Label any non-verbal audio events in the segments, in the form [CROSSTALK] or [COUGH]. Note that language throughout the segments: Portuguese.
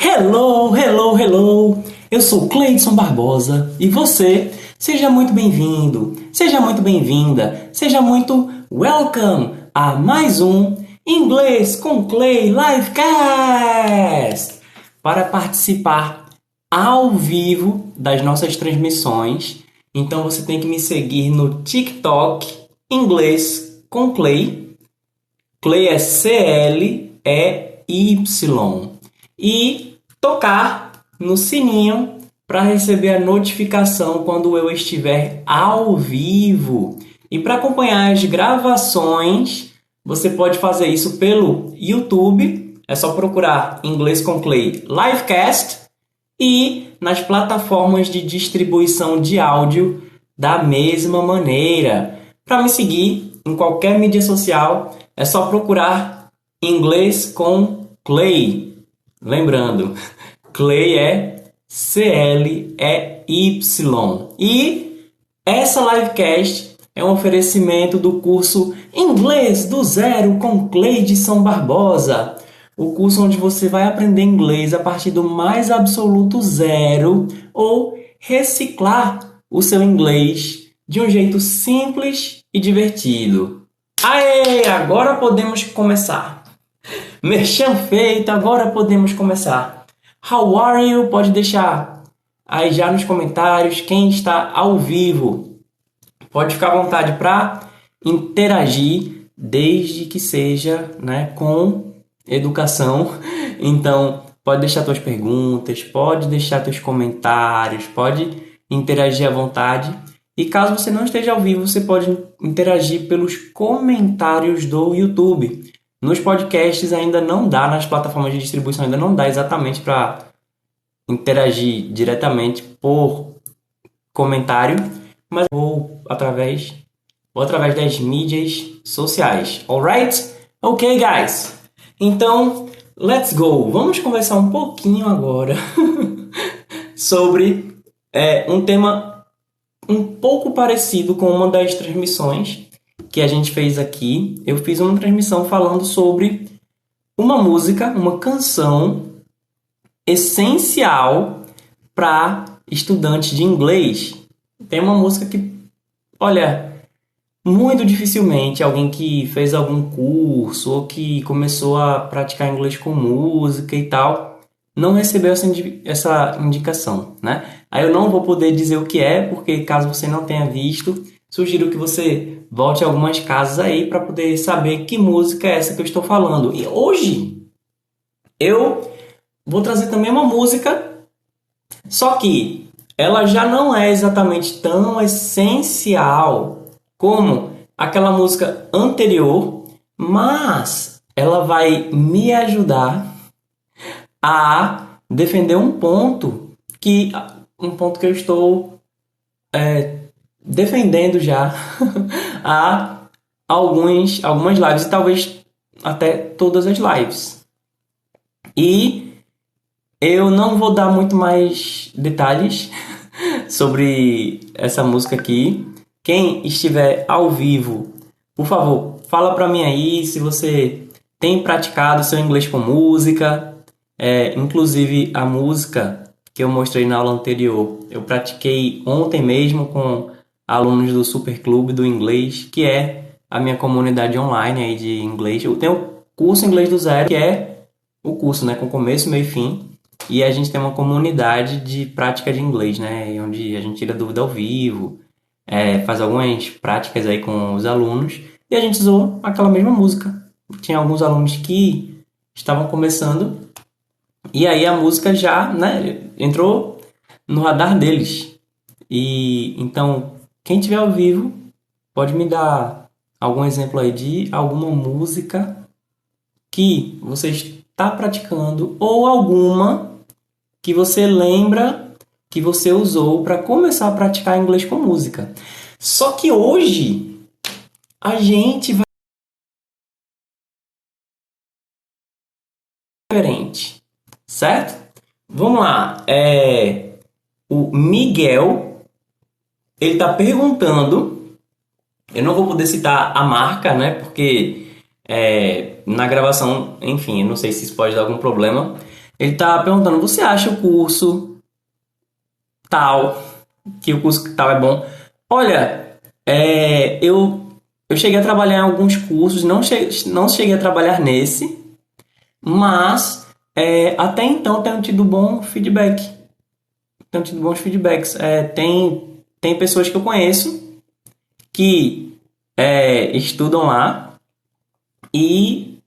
Hello, hello, hello! Eu sou Cleidson Barbosa e você, seja muito bem-vindo, seja muito bem-vinda, seja muito welcome a mais um Inglês com Clay Livecast! Para participar ao vivo das nossas transmissões, então você tem que me seguir no TikTok Inglês com Clay. Clay é C-L-E-Y. E tocar no sininho para receber a notificação quando eu estiver ao vivo. E para acompanhar as gravações, você pode fazer isso pelo YouTube. É só procurar Inglês com Clay Livecast e nas plataformas de distribuição de áudio da mesma maneira. Para me seguir em qualquer mídia social, é só procurar Inglês com Clay. Lembrando, Clay é C-L-E-Y. E essa livecast é um oferecimento do curso Inglês do Zero com Clay de São Barbosa. O curso onde você vai aprender inglês a partir do mais absoluto zero ou reciclar o seu inglês de um jeito simples e divertido. Aê, agora podemos começar. Merchan feito, agora podemos começar. How are you? Pode deixar aí já nos comentários quem está ao vivo. Pode ficar à vontade para interagir, desde que seja né, com educação. [LAUGHS] Então, pode deixar suas perguntas, pode deixar seus comentários, pode interagir à vontade. E caso você não esteja ao vivo, você pode interagir pelos comentários do YouTube. Nos podcasts ainda não dá, nas plataformas de distribuição ainda não dá exatamente para interagir diretamente por comentário, mas vou através vou através das mídias sociais. Alright? Ok, guys. Então, let's go. Vamos conversar um pouquinho agora [LAUGHS] sobre é, um tema um pouco parecido com uma das transmissões que a gente fez aqui, eu fiz uma transmissão falando sobre uma música, uma canção essencial para estudantes de inglês. Tem uma música que, olha, muito dificilmente alguém que fez algum curso ou que começou a praticar inglês com música e tal não recebeu essa, essa indicação, né? Aí eu não vou poder dizer o que é, porque caso você não tenha visto, sugiro que você volte algumas casas aí para poder saber que música é essa que eu estou falando. E hoje eu vou trazer também uma música, só que ela já não é exatamente tão essencial como aquela música anterior, mas ela vai me ajudar a defender um ponto que um ponto que eu estou é, defendendo já [LAUGHS] há alguns, algumas lives e talvez até todas as lives. E eu não vou dar muito mais detalhes [LAUGHS] sobre essa música aqui. Quem estiver ao vivo, por favor, fala para mim aí se você tem praticado seu inglês com música. É, inclusive a música que eu mostrei na aula anterior, eu pratiquei ontem mesmo com alunos do Super Clube do Inglês, que é a minha comunidade online aí de inglês. Eu tenho o curso Inglês do Zero, que é o curso, né, com começo, meio e fim. E a gente tem uma comunidade de prática de inglês, né, onde a gente tira dúvida ao vivo, é, faz algumas práticas aí com os alunos. E a gente usou aquela mesma música. Tinha alguns alunos que estavam começando e aí a música já, né, entrou no radar deles. E então quem tiver ao vivo, pode me dar algum exemplo aí de alguma música que você está praticando ou alguma que você lembra que você usou para começar a praticar inglês com música. Só que hoje a gente vai diferente, certo? Vamos lá, é o Miguel ele está perguntando. Eu não vou poder citar a marca, né? Porque é, na gravação, enfim, não sei se isso pode dar algum problema. Ele está perguntando: você acha o curso tal, que o curso tal é bom? Olha, é, eu, eu cheguei a trabalhar em alguns cursos, não cheguei, não cheguei a trabalhar nesse, mas é, até então tenho tido bom feedback. Tenho tido bons feedbacks. É, tem, tem pessoas que eu conheço que é, estudam lá e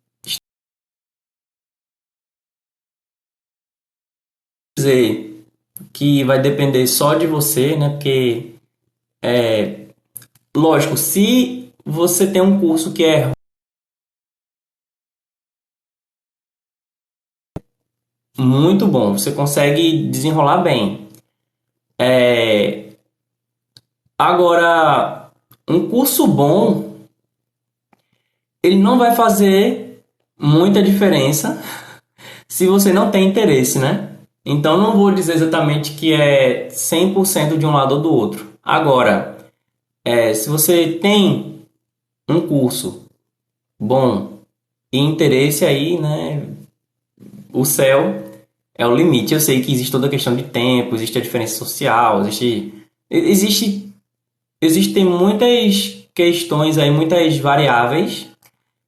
dizer que vai depender só de você, né? Porque é lógico, se você tem um curso que é muito bom, você consegue desenrolar bem. É... Agora, um curso bom, ele não vai fazer muita diferença [LAUGHS] se você não tem interesse, né? Então, não vou dizer exatamente que é 100% de um lado ou do outro. Agora, é, se você tem um curso bom e interesse aí, né? O céu é o limite. Eu sei que existe toda a questão de tempo, existe a diferença social, existe. Existe. Existem muitas questões aí, muitas variáveis,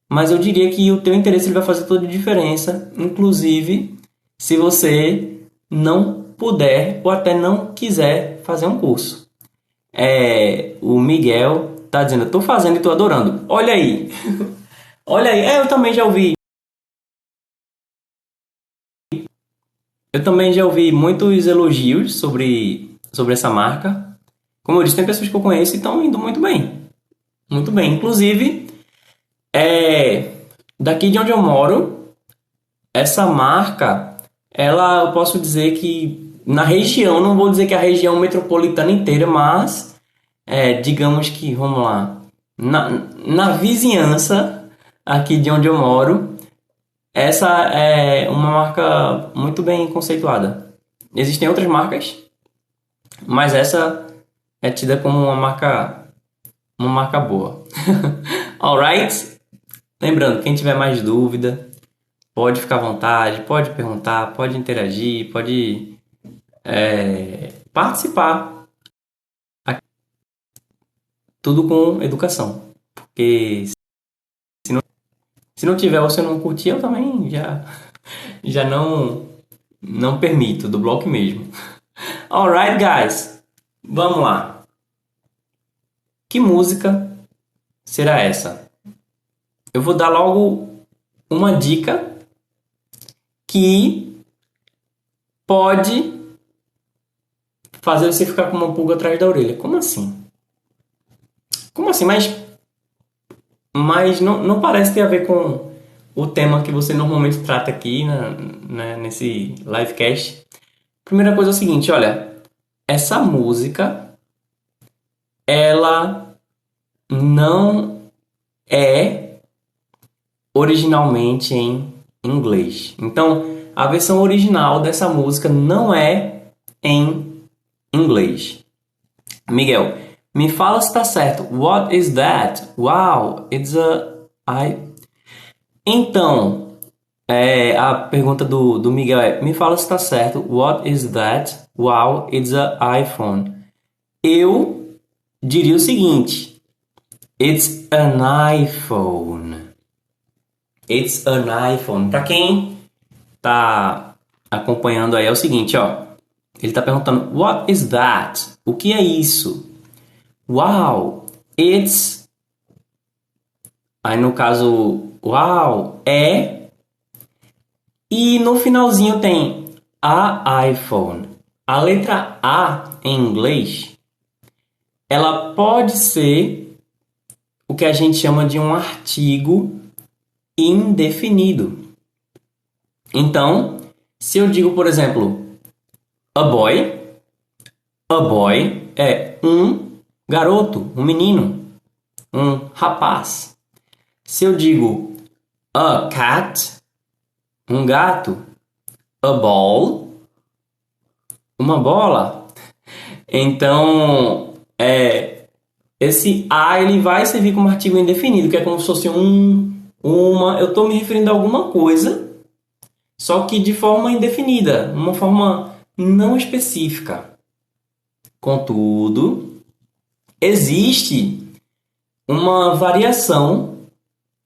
mas eu diria que o teu interesse ele vai fazer toda a diferença, inclusive se você não puder ou até não quiser fazer um curso. É, o Miguel tá dizendo, tô fazendo e tô adorando. Olha aí. [LAUGHS] Olha aí. É, eu também já ouvi Eu também já ouvi muitos elogios sobre, sobre essa marca. Como eu disse, tem pessoas que eu conheço e estão indo muito bem. Muito bem. Inclusive, é, daqui de onde eu moro, essa marca, ela eu posso dizer que na região, não vou dizer que é a região metropolitana inteira, mas é, digamos que, vamos lá, na, na vizinhança aqui de onde eu moro, essa é uma marca muito bem conceituada. Existem outras marcas, mas essa é tida como uma marca uma marca boa. [LAUGHS] Alright? Lembrando, quem tiver mais dúvida, pode ficar à vontade, pode perguntar, pode interagir, pode é, participar. Tudo com educação. Porque se não tiver ou você não curtir, eu também já, já não, não permito, do bloco mesmo. [LAUGHS] Alright, guys. Vamos lá. Que música será essa? Eu vou dar logo uma dica que pode fazer você ficar com uma pulga atrás da orelha. Como assim? Como assim? Mas mas não, não parece ter a ver com o tema que você normalmente trata aqui na, né, nesse livecast. Primeira coisa é o seguinte, olha, essa música ela não é originalmente em inglês. Então, a versão original dessa música não é em inglês. Miguel, me fala se está certo. What is that? Wow, it's a I. Então, é, a pergunta do, do Miguel é: me fala se está certo. What is that? Wow, it's a iPhone. Eu diria o seguinte: It's an iPhone. It's an iPhone. Para quem tá acompanhando aí é o seguinte, ó. Ele tá perguntando: What is that? O que é isso? Wow, it's. Aí no caso, wow, é. E no finalzinho tem a iPhone. A letra A em inglês, ela pode ser o que a gente chama de um artigo indefinido. Então, se eu digo, por exemplo, a boy, a boy é um garoto, um menino, um rapaz. Se eu digo a cat, um gato, a ball, uma bola, então é, esse a ele vai servir como artigo indefinido, que é como se fosse um, uma. Eu estou me referindo a alguma coisa, só que de forma indefinida, uma forma não específica. Contudo, existe uma variação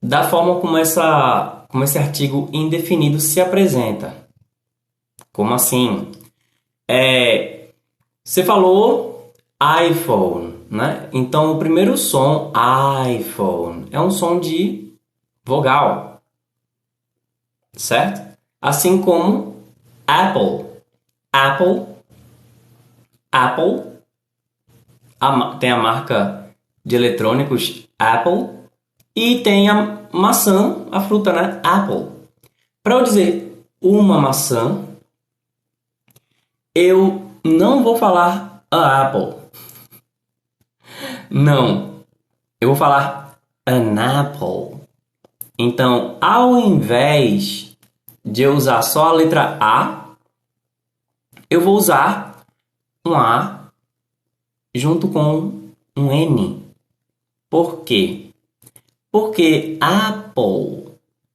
da forma como, essa, como esse artigo indefinido se apresenta. Como assim? É, você falou iPhone, né? Então o primeiro som iPhone é um som de vogal, certo? Assim como Apple, Apple, Apple, a, tem a marca de eletrônicos Apple e tem a maçã, a fruta, né? Apple. Para eu dizer uma maçã, eu não vou falar a apple. Não. Eu vou falar an apple. Então, ao invés de eu usar só a letra A, eu vou usar um A junto com um N. Por quê? Porque apple,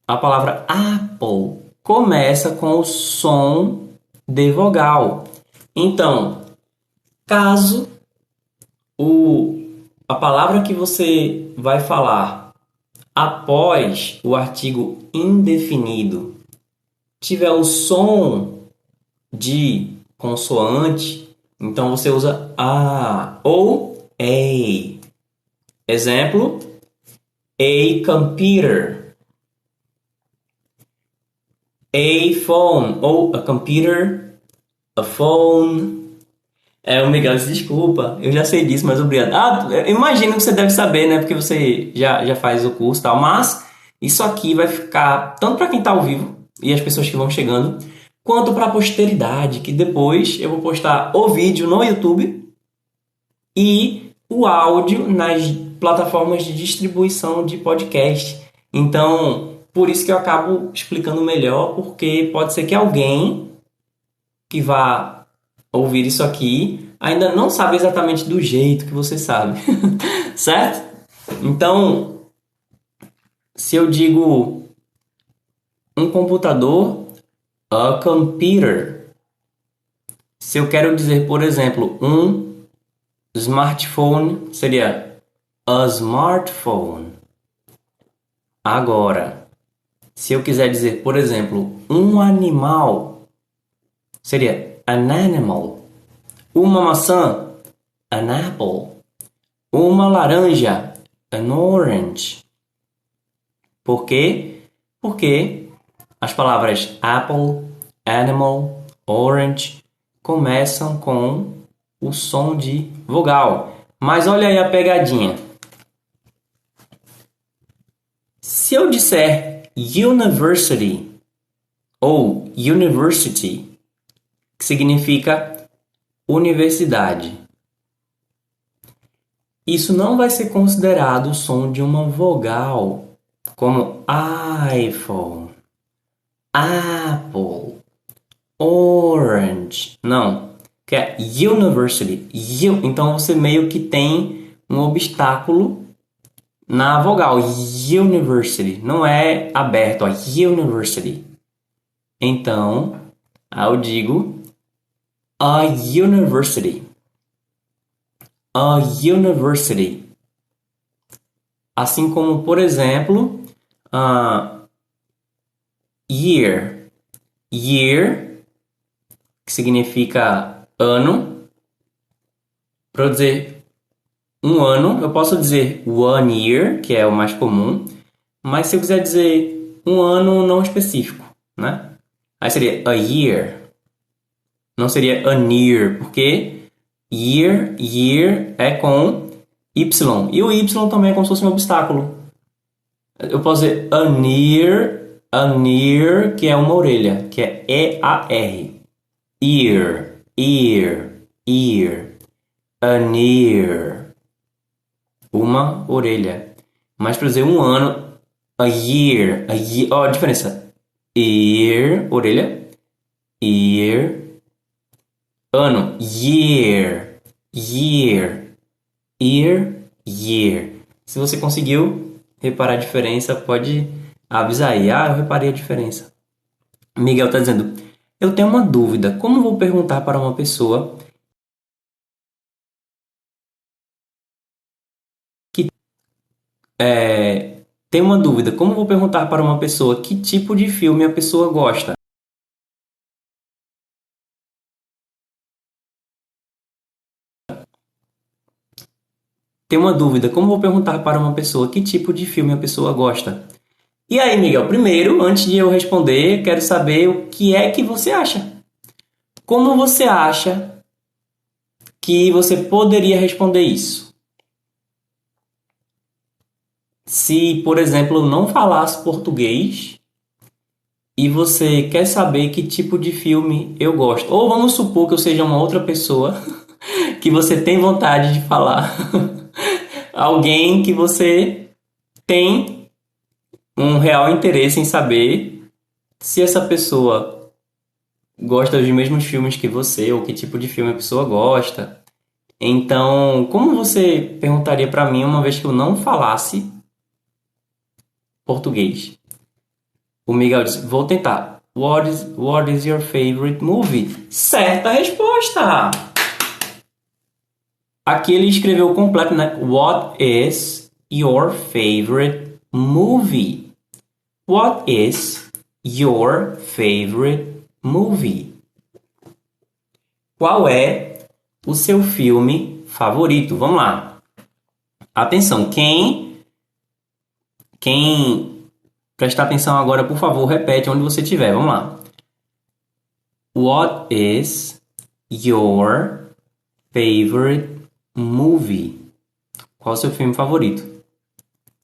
a palavra apple, começa com o som de vogal. Então, caso o, a palavra que você vai falar após o artigo indefinido tiver o som de consoante, então você usa a ou a. Exemplo: a computer, a phone ou a computer, a phone. É, o Miguel disse, desculpa, eu já sei disso, mas obrigado. Ah, imagino que você deve saber, né? Porque você já, já faz o curso e tal. Mas isso aqui vai ficar tanto para quem está ao vivo e as pessoas que vão chegando, quanto para a posteridade, que depois eu vou postar o vídeo no YouTube e o áudio nas plataformas de distribuição de podcast. Então, por isso que eu acabo explicando melhor, porque pode ser que alguém que vá ouvir isso aqui ainda não sabe exatamente do jeito que você sabe, [LAUGHS] certo? Então, se eu digo um computador, a computer. Se eu quero dizer, por exemplo, um smartphone, seria a smartphone. Agora, se eu quiser dizer, por exemplo, um animal, seria an animal. Uma maçã, an apple. Uma laranja, an orange. Por quê? Porque as palavras apple, animal, orange começam com o som de vogal. Mas olha aí a pegadinha. Se eu disser university ou university, que significa universidade. Isso não vai ser considerado o som de uma vogal, como iPhone, Apple, Orange. Não, que é University. Então você meio que tem um obstáculo na vogal University. Não é aberto, ó, University. Então, eu digo a university. A university. Assim como, por exemplo, uh, year. Year, que significa ano. Para dizer um ano, eu posso dizer one year, que é o mais comum. Mas se eu quiser dizer um ano não específico, né? Aí seria a year. Não seria a near, porque year, year é com Y. E o Y também é como se fosse um obstáculo. Eu posso dizer a near, a near, que é uma orelha, que é E-A-R. Ear, ear, ear. A near. Uma orelha. Mas para dizer um ano, a year, a year. Ó, a diferença. Ear, orelha. Ear, ano, year, year, year, year. Se você conseguiu reparar a diferença, pode avisar aí. Ah, eu reparei a diferença. Miguel está dizendo: Eu tenho uma dúvida. Como vou perguntar para uma pessoa que. É, tem uma dúvida. Como vou perguntar para uma pessoa que tipo de filme a pessoa gosta? Tem uma dúvida. Como vou perguntar para uma pessoa que tipo de filme a pessoa gosta? E aí, Miguel, primeiro, antes de eu responder, quero saber o que é que você acha. Como você acha que você poderia responder isso? Se, por exemplo, não falasse português e você quer saber que tipo de filme eu gosto, ou vamos supor que eu seja uma outra pessoa [LAUGHS] que você tem vontade de falar, [LAUGHS] alguém que você tem um real interesse em saber se essa pessoa gosta dos mesmos filmes que você ou que tipo de filme a pessoa gosta. Então, como você perguntaria para mim uma vez que eu não falasse português? O Miguel disse: "Vou tentar. What is what is your favorite movie?" Certa resposta. Aqui ele escreveu completo, né? What is your favorite movie? What is your favorite movie? Qual é o seu filme favorito? Vamos lá. Atenção, quem quem prestar atenção agora, por favor, repete onde você estiver. Vamos lá. What is your favorite movie? Qual o seu filme favorito?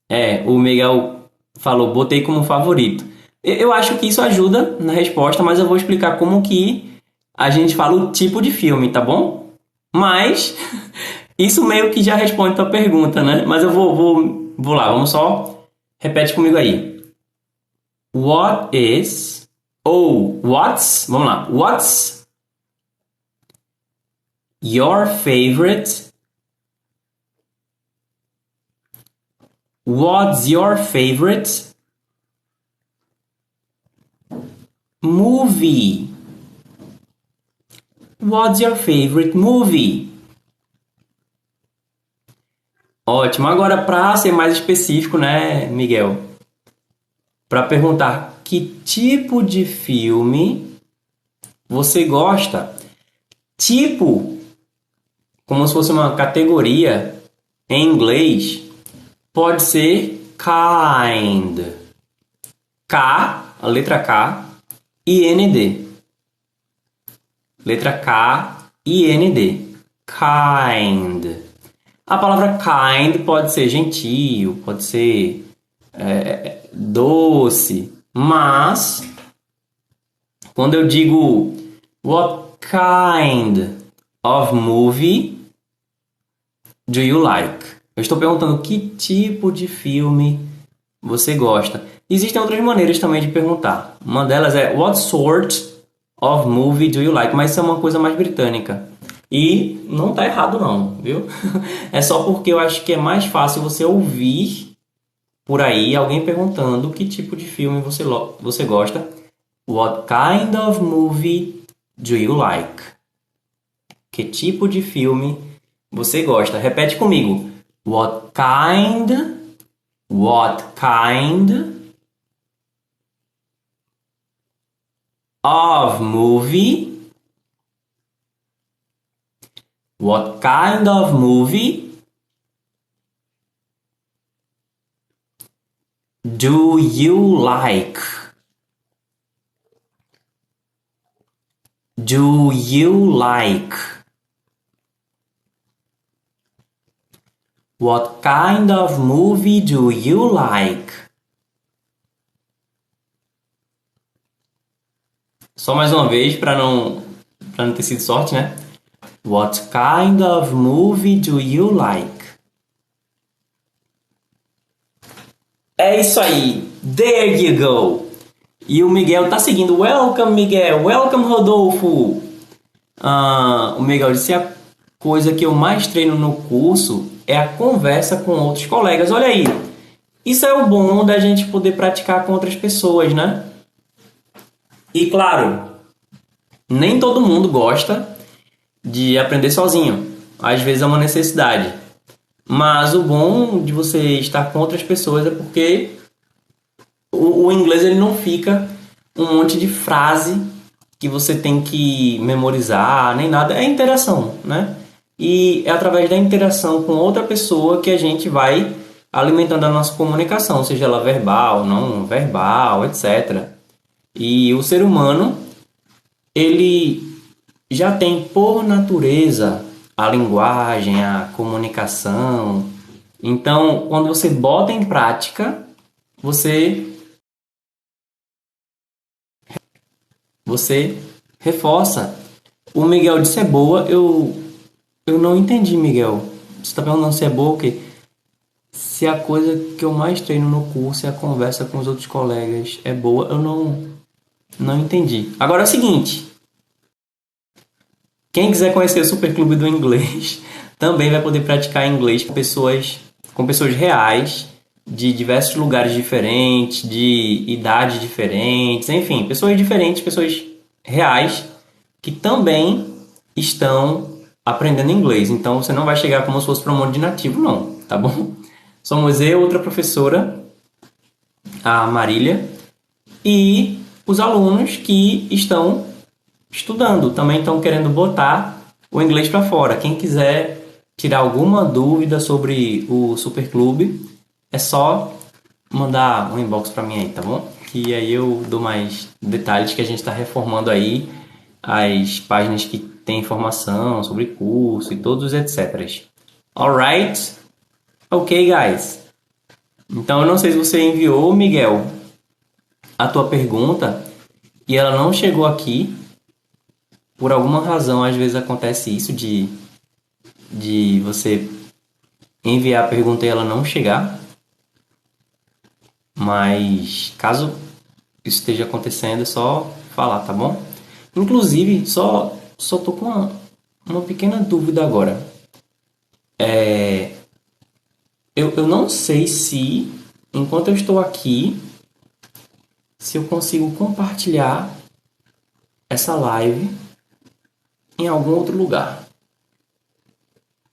É, o Miguel falou, botei como favorito. Eu acho que isso ajuda na resposta, mas eu vou explicar como que a gente fala o tipo de filme, tá bom? Mas [LAUGHS] isso meio que já responde tua pergunta, né? Mas eu vou, vou, vou lá, vamos só. Repete comigo aí. What is ou what's? Vamos lá. What's your favorite What's your favorite movie? What's your favorite movie? Ótimo. Agora, para ser mais específico, né, Miguel? Para perguntar que tipo de filme você gosta? Tipo, como se fosse uma categoria em inglês pode ser kind. K, a letra K, I N D. Letra K, I N D. Kind. A palavra kind pode ser gentil, pode ser é, doce, mas quando eu digo what kind of movie do you like? Eu estou perguntando que tipo de filme você gosta. Existem outras maneiras também de perguntar. Uma delas é What sort of movie do you like? Mas isso é uma coisa mais britânica. E não tá errado não, viu? [LAUGHS] É só porque eu acho que é mais fácil você ouvir por aí alguém perguntando que tipo de filme você, você gosta. What kind of movie do you like? Que tipo de filme você gosta? Repete comigo. What kind? What kind of movie? What kind of movie do you like? Do you like? What kind of movie do you like? Só mais uma vez para não para não ter sido sorte, né? What kind of movie do you like? É isso aí. There you go. E o Miguel tá seguindo. Welcome, Miguel. Welcome, Rodolfo. Ah, o Miguel disse a coisa que eu mais treino no curso é a conversa com outros colegas. Olha aí, isso é o bom da gente poder praticar com outras pessoas, né? E claro, nem todo mundo gosta de aprender sozinho. Às vezes é uma necessidade. Mas o bom de você estar com outras pessoas é porque o, o inglês ele não fica um monte de frase que você tem que memorizar, nem nada. É interação, né? E é através da interação com outra pessoa que a gente vai alimentando a nossa comunicação, seja ela verbal, não verbal, etc. E o ser humano, ele já tem por natureza a linguagem, a comunicação. Então, quando você bota em prática, você você reforça. O Miguel disse é boa, eu eu não entendi, Miguel. Você está perguntando se é boa o quê? Se a coisa que eu mais treino no curso é a conversa com os outros colegas é boa, eu não não entendi. Agora é o seguinte, quem quiser conhecer o Super Clube do Inglês [LAUGHS] também vai poder praticar inglês com pessoas com pessoas reais de diversos lugares diferentes, de idades diferentes, enfim, pessoas diferentes, pessoas reais que também estão aprendendo inglês. Então você não vai chegar como se fosse para um monte de nativo, não, tá bom? [LAUGHS] Somos eu, outra professora, a Marília, e os alunos que estão estudando, também estão querendo botar o inglês para fora. Quem quiser tirar alguma dúvida sobre o Super Clube, é só mandar um inbox para mim aí, tá bom? Que aí eu dou mais detalhes que a gente está reformando aí as páginas que tem informação sobre curso e todos os etc. Alright? Ok, guys. Então eu não sei se você enviou, Miguel, a tua pergunta e ela não chegou aqui. Por alguma razão, às vezes acontece isso de, de você enviar a pergunta e ela não chegar. Mas caso isso esteja acontecendo, é só falar, tá bom? Inclusive, só, só tô com uma, uma pequena dúvida agora. É, eu, eu não sei se, enquanto eu estou aqui, se eu consigo compartilhar essa live em algum outro lugar.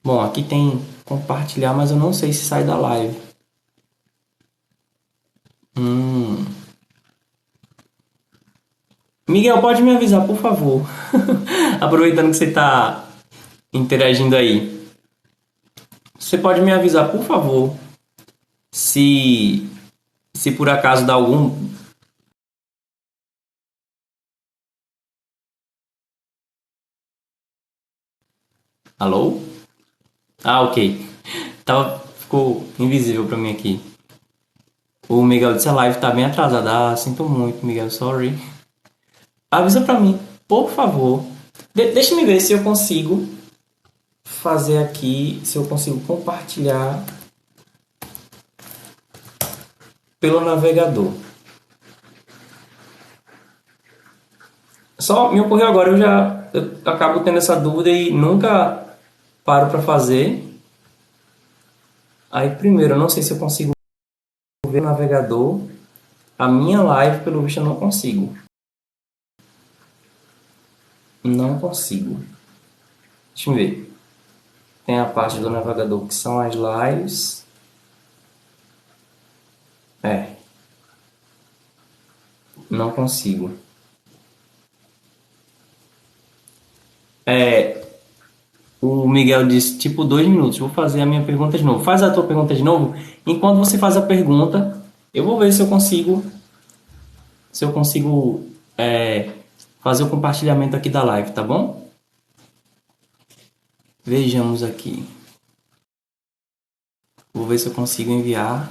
Bom, aqui tem compartilhar, mas eu não sei se sai da live. Hum. Miguel, pode me avisar, por favor. [LAUGHS] Aproveitando que você está interagindo aí. Você pode me avisar, por favor, se se por acaso dá algum Alô? Ah, ok. Tava, ficou invisível para mim aqui. O Miguel disse a live tá bem atrasada. Ah, sinto muito, Miguel, sorry. Avisa pra mim, por favor. De deixa me ver se eu consigo fazer aqui, se eu consigo compartilhar pelo navegador. Só me ocorreu agora, eu já eu acabo tendo essa dúvida e nunca paro para fazer. Aí primeiro, eu não sei se eu consigo ver o navegador. A minha live, pelo visto, eu não consigo. Não consigo. Deixa eu ver. Tem a parte do navegador que são as lives. É. Não consigo. É, o Miguel disse, tipo, dois minutos. Vou fazer a minha pergunta de novo. Faz a tua pergunta de novo. Enquanto você faz a pergunta, eu vou ver se eu consigo, se eu consigo é, fazer o compartilhamento aqui da live, tá bom? Vejamos aqui. Vou ver se eu consigo enviar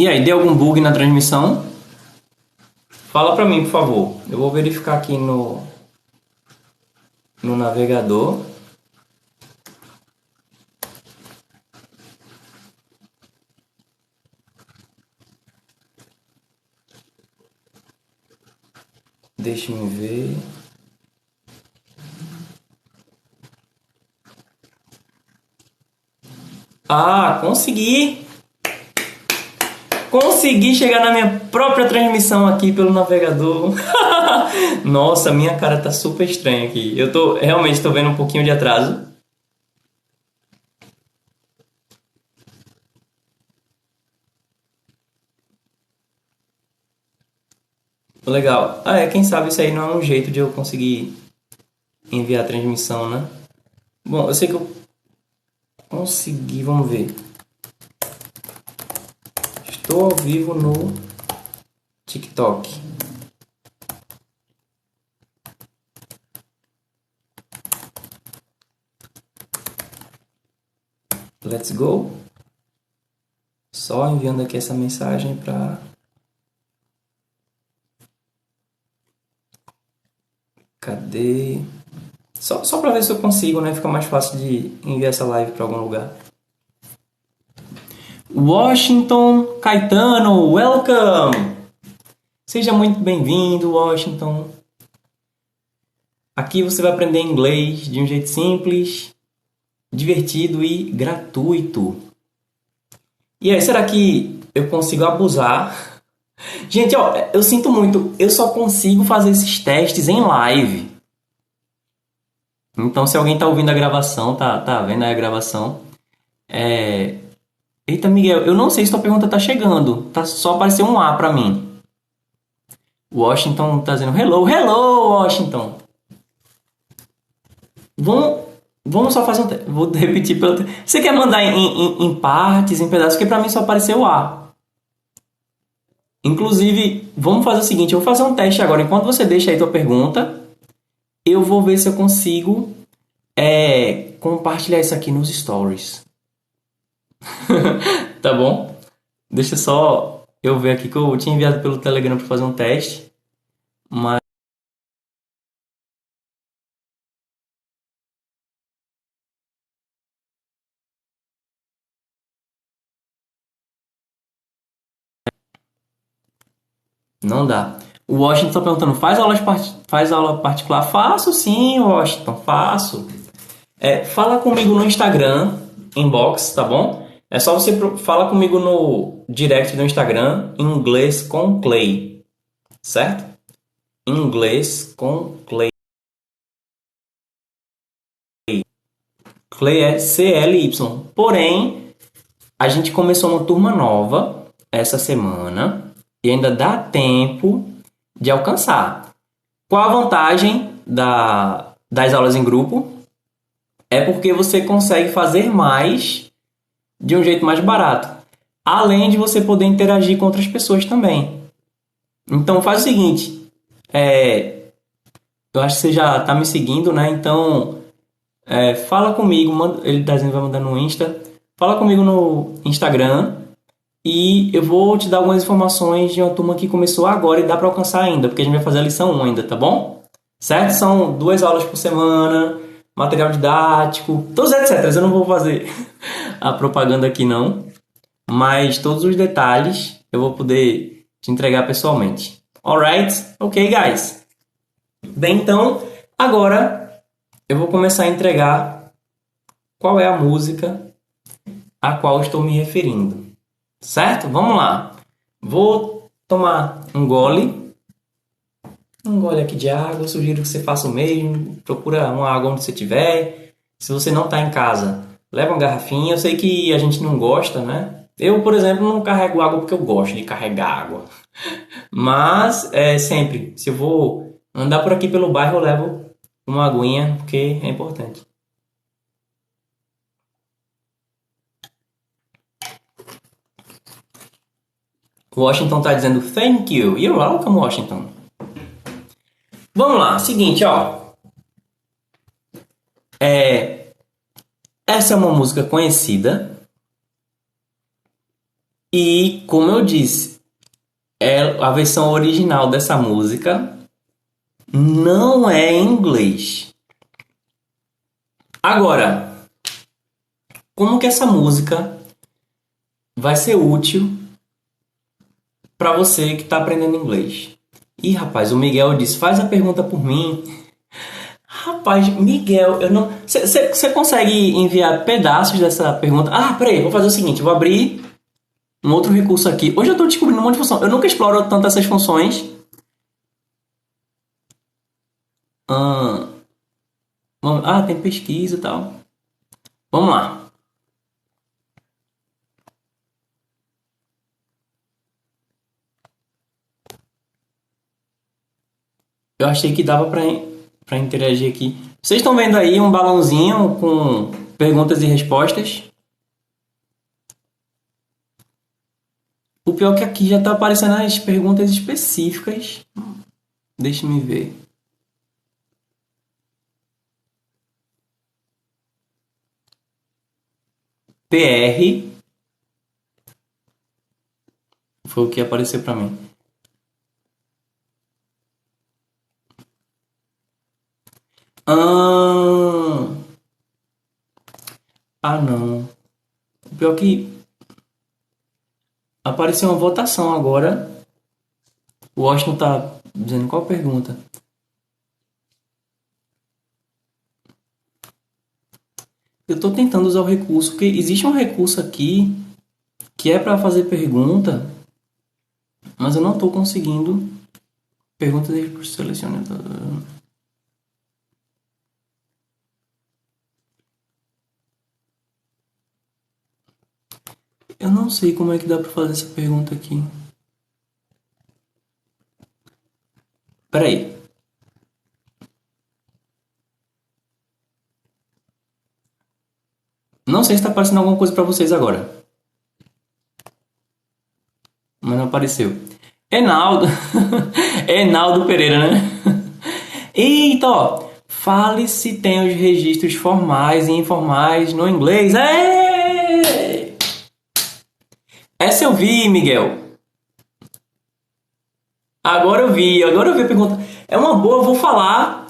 E aí, deu algum bug na transmissão? Fala para mim, por favor. Eu vou verificar aqui no no navegador. Deixa me ver. Ah, consegui! Consegui chegar na minha própria transmissão aqui pelo navegador. [LAUGHS] Nossa, minha cara tá super estranha aqui. Eu tô realmente tô vendo um pouquinho de atraso. Legal. Ah, é, quem sabe isso aí não é um jeito de eu conseguir enviar a transmissão, né? Bom, eu sei que eu consegui, vamos ver. Estou ao vivo no TikTok. Let's go. Só enviando aqui essa mensagem para Cadê? Só, só para ver se eu consigo, né? Fica mais fácil de enviar essa live para algum lugar. Washington Caetano, welcome! Seja muito bem-vindo, Washington. Aqui você vai aprender inglês de um jeito simples, divertido e gratuito. E aí, será que eu consigo abusar Gente, ó, eu sinto muito, eu só consigo fazer esses testes em live. Então, se alguém tá ouvindo a gravação, tá, tá vendo a gravação, é... Eita, Miguel, eu não sei se tua pergunta tá chegando. Tá só apareceu um A pra mim. Washington tá dizendo hello, hello, Washington. Vamos, vamos só fazer um teste. Vou [LAUGHS] repetir pelo. Você quer mandar em, em, em partes, em pedaços? Porque pra mim só apareceu A. Inclusive, vamos fazer o seguinte, eu vou fazer um teste agora. Enquanto você deixa aí tua pergunta, eu vou ver se eu consigo é, compartilhar isso aqui nos stories. [LAUGHS] tá bom? Deixa só eu ver aqui que eu tinha enviado pelo Telegram para fazer um teste. Mas Não dá. O Washington está perguntando, faz aula, faz aula particular? Faço sim, Washington, faço. É, fala comigo no Instagram, inbox, tá bom? É só você fala comigo no direct do Instagram, inglês com Clay, certo? Inglês com Clay. Clay é C-L-Y. Porém, a gente começou uma turma nova essa semana e ainda dá tempo de alcançar. Qual a vantagem da, das aulas em grupo? É porque você consegue fazer mais de um jeito mais barato, além de você poder interagir com outras pessoas também. Então faz o seguinte, é, eu acho que você já está me seguindo, né? Então é, fala comigo, manda, ele tá vai mandar no Insta, fala comigo no Instagram e eu vou te dar algumas informações de uma turma que começou agora e dá para alcançar ainda, porque a gente vai fazer a lição 1 ainda, tá bom? Certo? São duas aulas por semana, material didático, todos etc. Eu não vou fazer [LAUGHS] a propaganda aqui não, mas todos os detalhes eu vou poder te entregar pessoalmente. Alright? Ok, guys. Bem, então, agora eu vou começar a entregar qual é a música a qual estou me referindo. Certo? Vamos lá. Vou tomar um gole. Um gole aqui de água. Eu sugiro que você faça o mesmo. Procura uma água onde você estiver. Se você não está em casa, leva uma garrafinha. Eu sei que a gente não gosta, né? Eu, por exemplo, não carrego água porque eu gosto de carregar água. [LAUGHS] Mas, é sempre, se eu vou andar por aqui pelo bairro, eu levo uma aguinha, porque é importante. Washington está dizendo thank you. You're welcome, Washington. Vamos lá, seguinte, ó. É, essa é uma música conhecida. E, como eu disse, é a versão original dessa música não é em inglês. Agora, como que essa música vai ser útil para você que está aprendendo inglês. Ih, rapaz, o Miguel disse: faz a pergunta por mim. Rapaz, Miguel, eu não. Você consegue enviar pedaços dessa pergunta? Ah, peraí, vou fazer o seguinte: vou abrir um outro recurso aqui. Hoje eu estou descobrindo um monte de função. Eu nunca exploro tanto essas funções. Ah, ah tem pesquisa e tal. Vamos lá. Eu achei que dava para interagir aqui. Vocês estão vendo aí um balãozinho com perguntas e respostas? O pior é que aqui já está aparecendo as perguntas específicas. Deixa me ver. PR foi o que apareceu para mim. Ah, ah não. O pior que apareceu uma votação agora. O Washington tá dizendo qual pergunta. Eu estou tentando usar o recurso, porque existe um recurso aqui que é para fazer pergunta, mas eu não estou conseguindo. Pergunta de selecionador. Eu não sei como é que dá para fazer essa pergunta aqui. Peraí. Não sei se está aparecendo alguma coisa para vocês agora. Mas não apareceu. Enaldo. [LAUGHS] Enaldo Pereira, né? Eita, ó. Fale se tem os registros formais e informais no inglês. Ei! Essa eu vi, Miguel. Agora eu vi, agora eu vi a pergunta. É uma boa, vou falar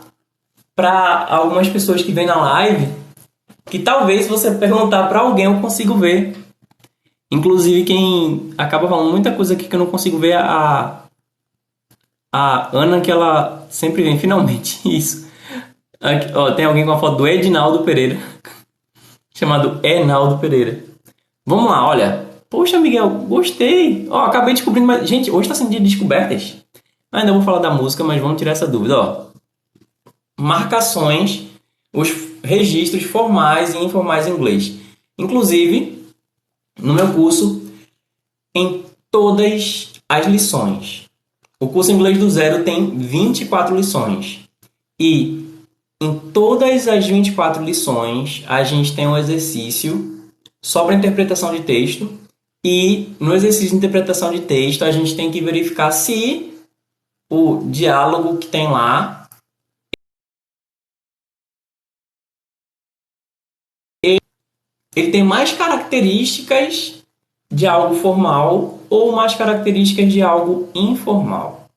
para algumas pessoas que vêm na live que talvez você perguntar para alguém eu consigo ver. Inclusive quem acaba falando muita coisa aqui que eu não consigo ver a a Ana que ela sempre vem finalmente [LAUGHS] isso. Aqui, ó, tem alguém com a foto do Edinaldo Pereira [LAUGHS] chamado Enaldo Pereira. Vamos lá, olha. Poxa, Miguel, gostei. Ó, acabei descobrindo, mas gente, hoje está sendo dia de descobertas. Ainda vou falar da música, mas vamos tirar essa dúvida, ó. Marcações, os registros formais e informais em inglês. Inclusive, no meu curso, em todas as lições. O curso Inglês do Zero tem 24 lições. E em todas as 24 lições, a gente tem um exercício só para interpretação de texto. E no exercício de interpretação de texto, a gente tem que verificar se o diálogo que tem lá ele tem mais características de algo formal ou mais características de algo informal.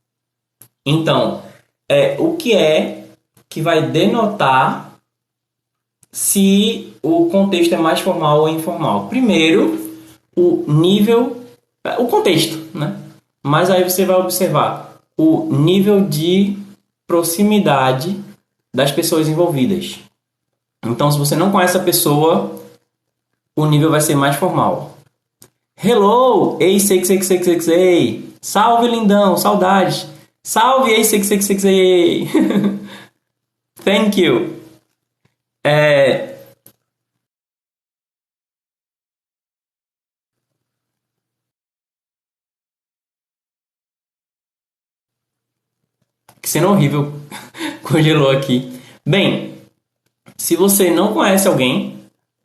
Então, é, o que é que vai denotar se o contexto é mais formal ou informal? Primeiro, o nível, é, o contexto, né? Mas aí você vai observar o nível de proximidade das pessoas envolvidas. Então, se você não conhece a pessoa, o nível vai ser mais formal. Hello, ei, sei, sei, sei, sei, sei. Salve, lindão, saudades. Salve, ei, sei, sei, sei, sei. Thank you. É... Que cena horrível. [LAUGHS] Congelou aqui. Bem, se você não conhece alguém,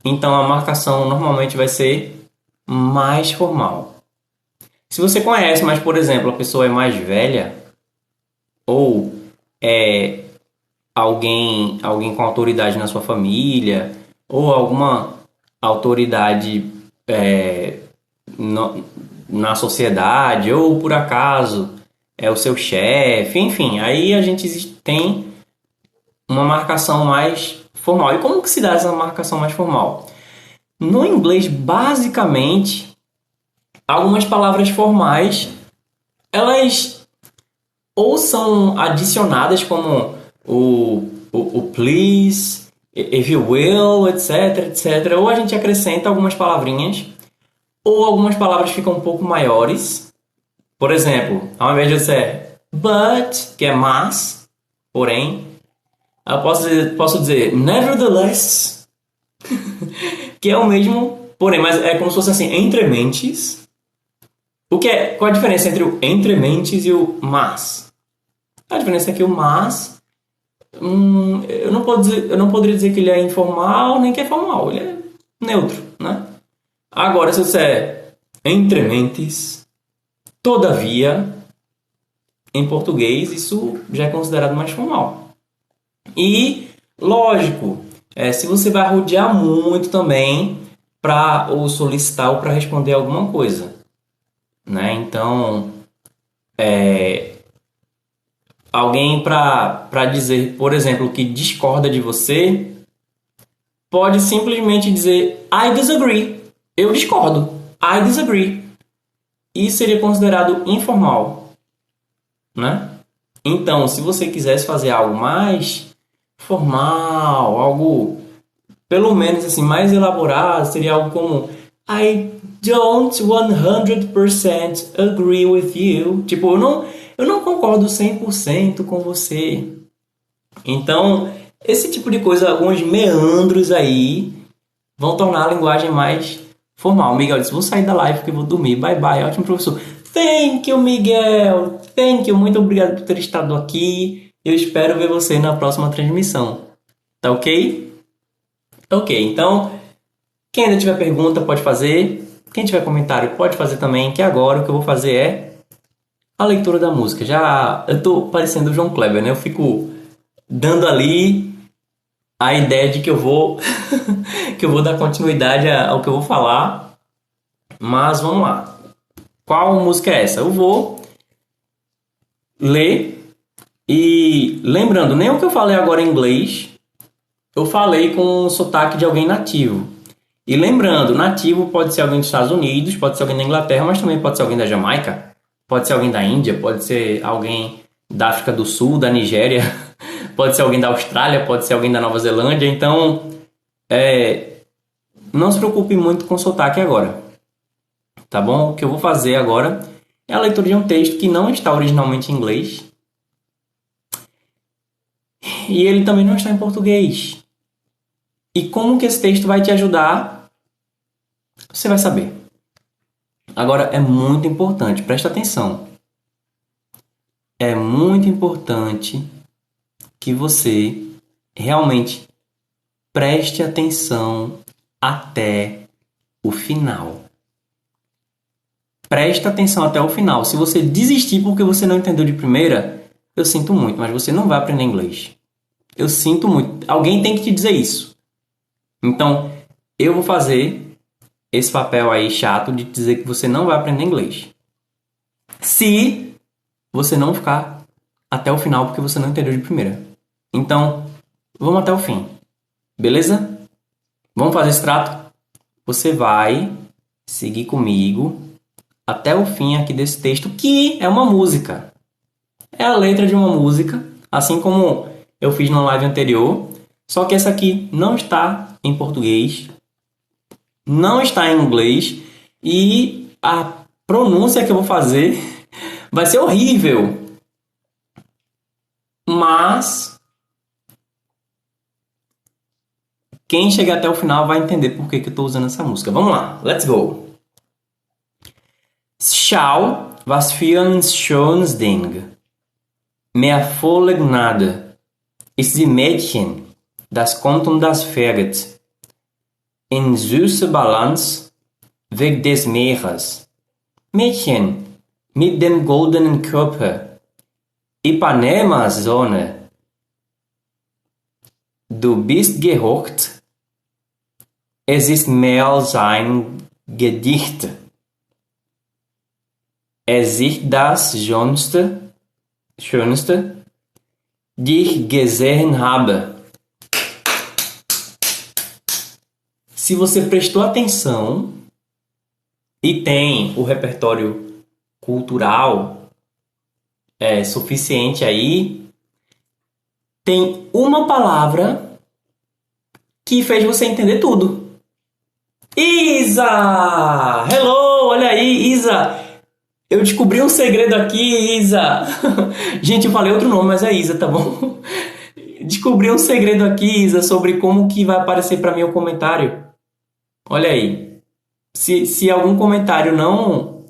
então a marcação normalmente vai ser mais formal. Se você conhece, mas por exemplo, a pessoa é mais velha ou é alguém, alguém com autoridade na sua família ou alguma autoridade é, no, na sociedade ou por acaso é o seu chefe, enfim, aí a gente tem uma marcação mais formal. E como que se dá essa marcação mais formal? No inglês, basicamente, algumas palavras formais, elas ou são adicionadas como o, o, o please, if you will, etc, etc. Ou a gente acrescenta algumas palavrinhas, ou algumas palavras ficam um pouco maiores. Por exemplo, ao invés de eu dizer but, que é mas, porém, eu posso dizer, posso dizer nevertheless, [LAUGHS] que é o mesmo, porém, mas é como se fosse assim, entre mentes. O que é, qual a diferença entre o entre mentes e o mas? A diferença é que o mas hum, eu, não posso eu não poderia dizer que ele é informal nem que é formal, ele é neutro, né? Agora, se eu disser entre mentes, todavia, em português, isso já é considerado mais formal. E, lógico, é, se você vai rodear muito também para ou solicitar ou para responder alguma coisa, né? Então, é, alguém para dizer, por exemplo, que discorda de você, pode simplesmente dizer I disagree. Eu discordo. I disagree. Isso seria considerado informal, né? Então, se você quisesse fazer algo mais formal, algo pelo menos assim mais elaborado, seria algo como I don't 100% agree with you. Tipo, eu não eu não concordo 100% com você. Então, esse tipo de coisa, alguns meandros aí, vão tornar a linguagem mais formal. Miguel disse: Vou sair da live porque vou dormir. Bye bye, ótimo professor. Thank you, Miguel. Thank you. Muito obrigado por ter estado aqui. Eu espero ver você na próxima transmissão. Tá ok? Ok, então, quem ainda tiver pergunta pode fazer. Quem tiver comentário pode fazer também, que agora o que eu vou fazer é a leitura da música. Já eu tô parecendo o João Kleber, né? Eu fico dando ali a ideia de que eu vou [LAUGHS] que eu vou dar continuidade ao que eu vou falar. Mas vamos lá. Qual música é essa? Eu vou ler e lembrando, nem o que eu falei agora em inglês, eu falei com o sotaque de alguém nativo. E lembrando, nativo pode ser alguém dos Estados Unidos, pode ser alguém da Inglaterra, mas também pode ser alguém da Jamaica. Pode ser alguém da Índia, pode ser alguém da África do Sul, da Nigéria, [LAUGHS] pode ser alguém da Austrália, pode ser alguém da Nova Zelândia. Então, é, não se preocupe muito com sotaque agora. Tá bom? O que eu vou fazer agora é a leitura de um texto que não está originalmente em inglês. E ele também não está em português. E como que esse texto vai te ajudar? Você vai saber. Agora é muito importante, presta atenção. É muito importante que você realmente preste atenção até o final. Preste atenção até o final. Se você desistir porque você não entendeu de primeira, eu sinto muito, mas você não vai aprender inglês. Eu sinto muito. Alguém tem que te dizer isso. Então, eu vou fazer esse papel aí chato de dizer que você não vai aprender inglês. Se você não ficar até o final porque você não entendeu de primeira. Então, vamos até o fim. Beleza? Vamos fazer esse trato? Você vai seguir comigo até o fim aqui desse texto, que é uma música. É a letra de uma música, assim como eu fiz na live anterior, só que essa aqui não está em português, não está em inglês e a pronúncia que eu vou fazer [LAUGHS] vai ser horrível. Mas quem chegar até o final vai entender por que, que eu estou usando essa música. Vamos lá, let's go. Schau, was für ein schönes Ding. Mehr völlig nada. Ist die Mädchen, das kommt und das fährt in süße Balance weg des Meeres. Mädchen mit dem goldenen Körper, Ipanemas Sonne. Du bist gehockt, es ist mehr als ein Gedicht. Es ist das Schönste, Schönste, die ich gesehen habe. se você prestou atenção e tem o repertório cultural é, suficiente aí, tem uma palavra que fez você entender tudo. Isa! Hello! Olha aí, Isa! Eu descobri um segredo aqui, Isa! [LAUGHS] Gente, eu falei outro nome, mas é Isa, tá bom? [LAUGHS] Descobri um segredo aqui, Isa, sobre como que vai aparecer para mim o comentário. Olha aí. Se, se algum comentário não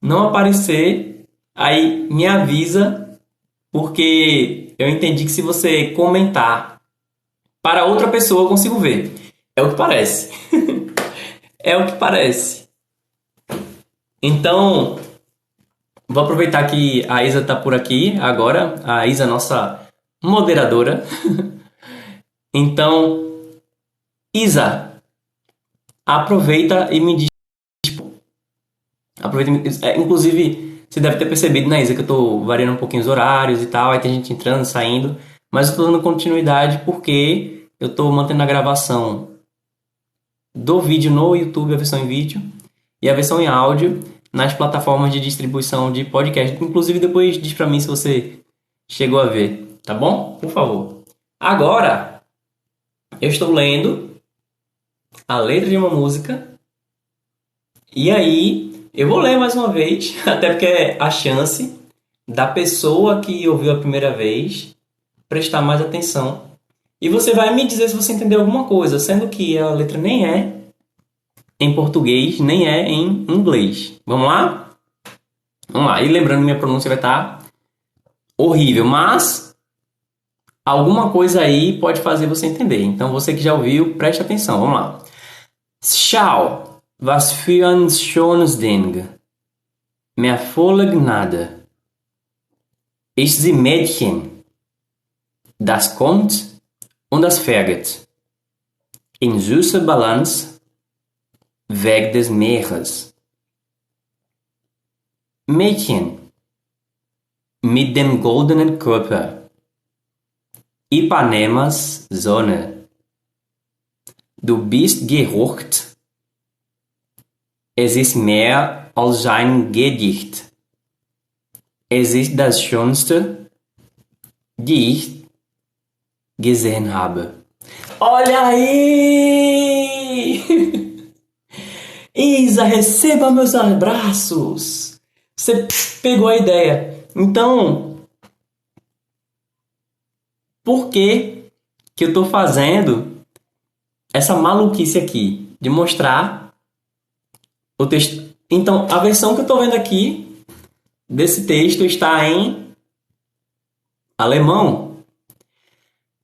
não aparecer, aí me avisa, porque eu entendi que se você comentar para outra pessoa eu consigo ver. É o que parece. [LAUGHS] é o que parece. Então, vou aproveitar que a Isa está por aqui agora. A Isa, nossa moderadora. [LAUGHS] então, Isa, aproveita e me diz. Aproveita, é, inclusive, você deve ter percebido, né, Isa, que eu estou variando um pouquinho os horários e tal. Aí tem gente entrando, saindo. Mas eu estou dando continuidade porque eu estou mantendo a gravação do vídeo no YouTube, a versão em vídeo, e a versão em áudio nas plataformas de distribuição de podcast. Inclusive, depois diz para mim se você chegou a ver, tá bom? Por favor. Agora, eu estou lendo a letra de uma música e aí eu vou ler mais uma vez, [LAUGHS] até porque é a chance da pessoa que ouviu a primeira vez prestar mais atenção e você vai me dizer se você entendeu alguma coisa, sendo que a letra nem é em português, nem é em inglês. Vamos lá? Vamos lá. E lembrando minha pronúncia vai estar horrível, mas alguma coisa aí pode fazer você entender. Então você que já ouviu, preste atenção. Vamos lá. Schau, was für ein schönes Ding. Mehr Folge nada. Ich sie Mädchen. Das kommt und das Fährt. In süßer Balance weg des Meeres. Mädchen mit dem goldenen Körper. Ipanemas Sonne. Du bist gerucht. Es ist mehr als ein Gedicht. Es ist das Schönste, die ich gesehen. Olha aí! [LAUGHS] Isa, receba meus abraços! Você pegou a ideia. Então, por que que eu estou fazendo essa maluquice aqui de mostrar o texto? Então, a versão que eu estou vendo aqui desse texto está em alemão.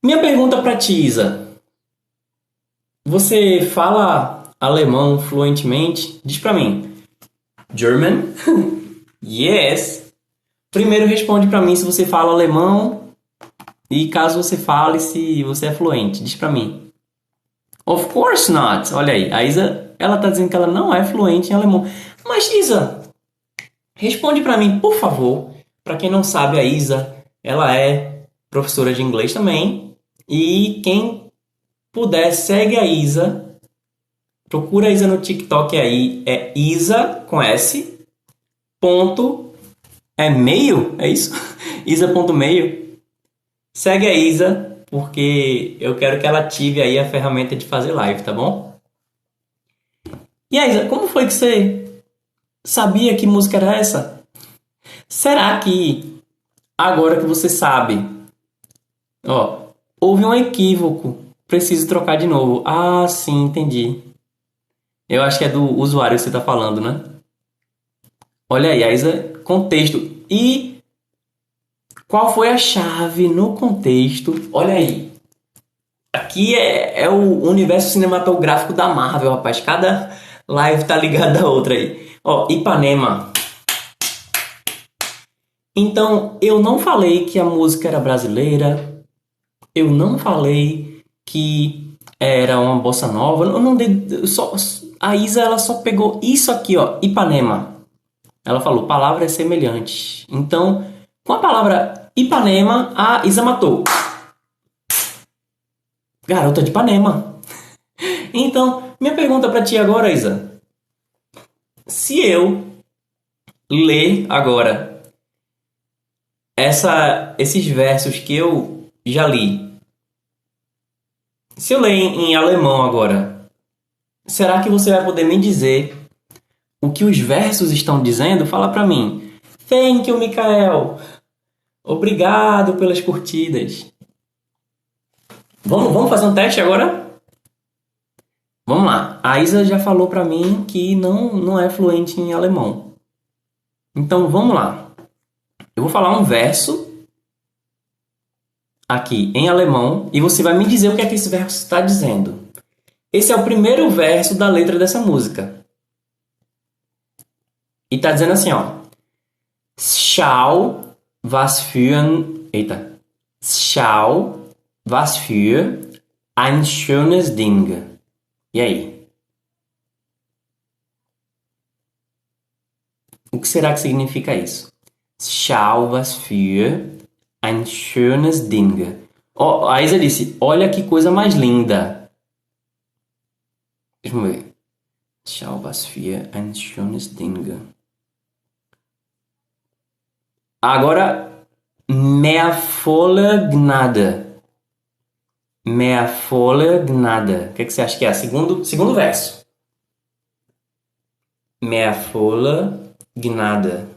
Minha pergunta para ti, Isa. Você fala alemão fluentemente? Diz para mim. German? [LAUGHS] yes. Primeiro responde para mim se você fala alemão e caso você fale se você é fluente. Diz para mim. Of course not. Olha aí, a Isa, ela tá dizendo que ela não é fluente em alemão. Mas Isa, responde para mim, por favor. Para quem não sabe, a Isa, ela é professora de inglês também e quem puder, segue a Isa. Procura a Isa no TikTok aí. É Isa com S. Ponto. É meio? É isso? [LAUGHS] Isa.meio. Segue a Isa, porque eu quero que ela ative aí a ferramenta de fazer live, tá bom? E aí, Isa, como foi que você sabia que música era essa? Será que agora que você sabe, ó, Houve um equívoco. Preciso trocar de novo. Ah, sim, entendi. Eu acho que é do usuário que você está falando, né? Olha aí, Isa, contexto. E qual foi a chave no contexto? Olha aí. Aqui é, é o universo cinematográfico da Marvel, rapaz. Cada live tá ligada a outra aí. Ó, Ipanema. Então, eu não falei que a música era brasileira, eu não falei que era uma bossa nova. Eu não dei, só, a Isa ela só pegou isso aqui, ó, Ipanema. Ela falou palavra é semelhante. Então, com a palavra Ipanema, a Isa matou. Garota de Ipanema. [LAUGHS] Então, minha pergunta para ti agora, Isa. Se eu ler agora essa, esses versos que eu já li, se eu ler em, em alemão agora, será que você vai poder me dizer o que os versos estão dizendo? Fala para mim. Thank you, Mikael. Obrigado pelas curtidas. Vamos, vamos fazer um teste agora? Vamos lá. A Isa já falou para mim que não, não é fluente em alemão. Então vamos lá. Eu vou falar um verso aqui em alemão e você vai me dizer o que é que esse verso está dizendo. Esse é o primeiro verso da letra dessa música. E está dizendo assim, ó. Schau, was für ein... Eita. Schau, was für ein schönes Ding. E aí? O que será que significa isso? Schau was für ein schönes Ding. Oh, a Isa disse: Olha que coisa mais linda. Deixa eu ver. Schau was für ein schönes Ding. Agora, mehr volle Gnade. Mehr volle Gnade. O que, é que você acha que é? Segundo, segundo verso. Mehr volle Gnade.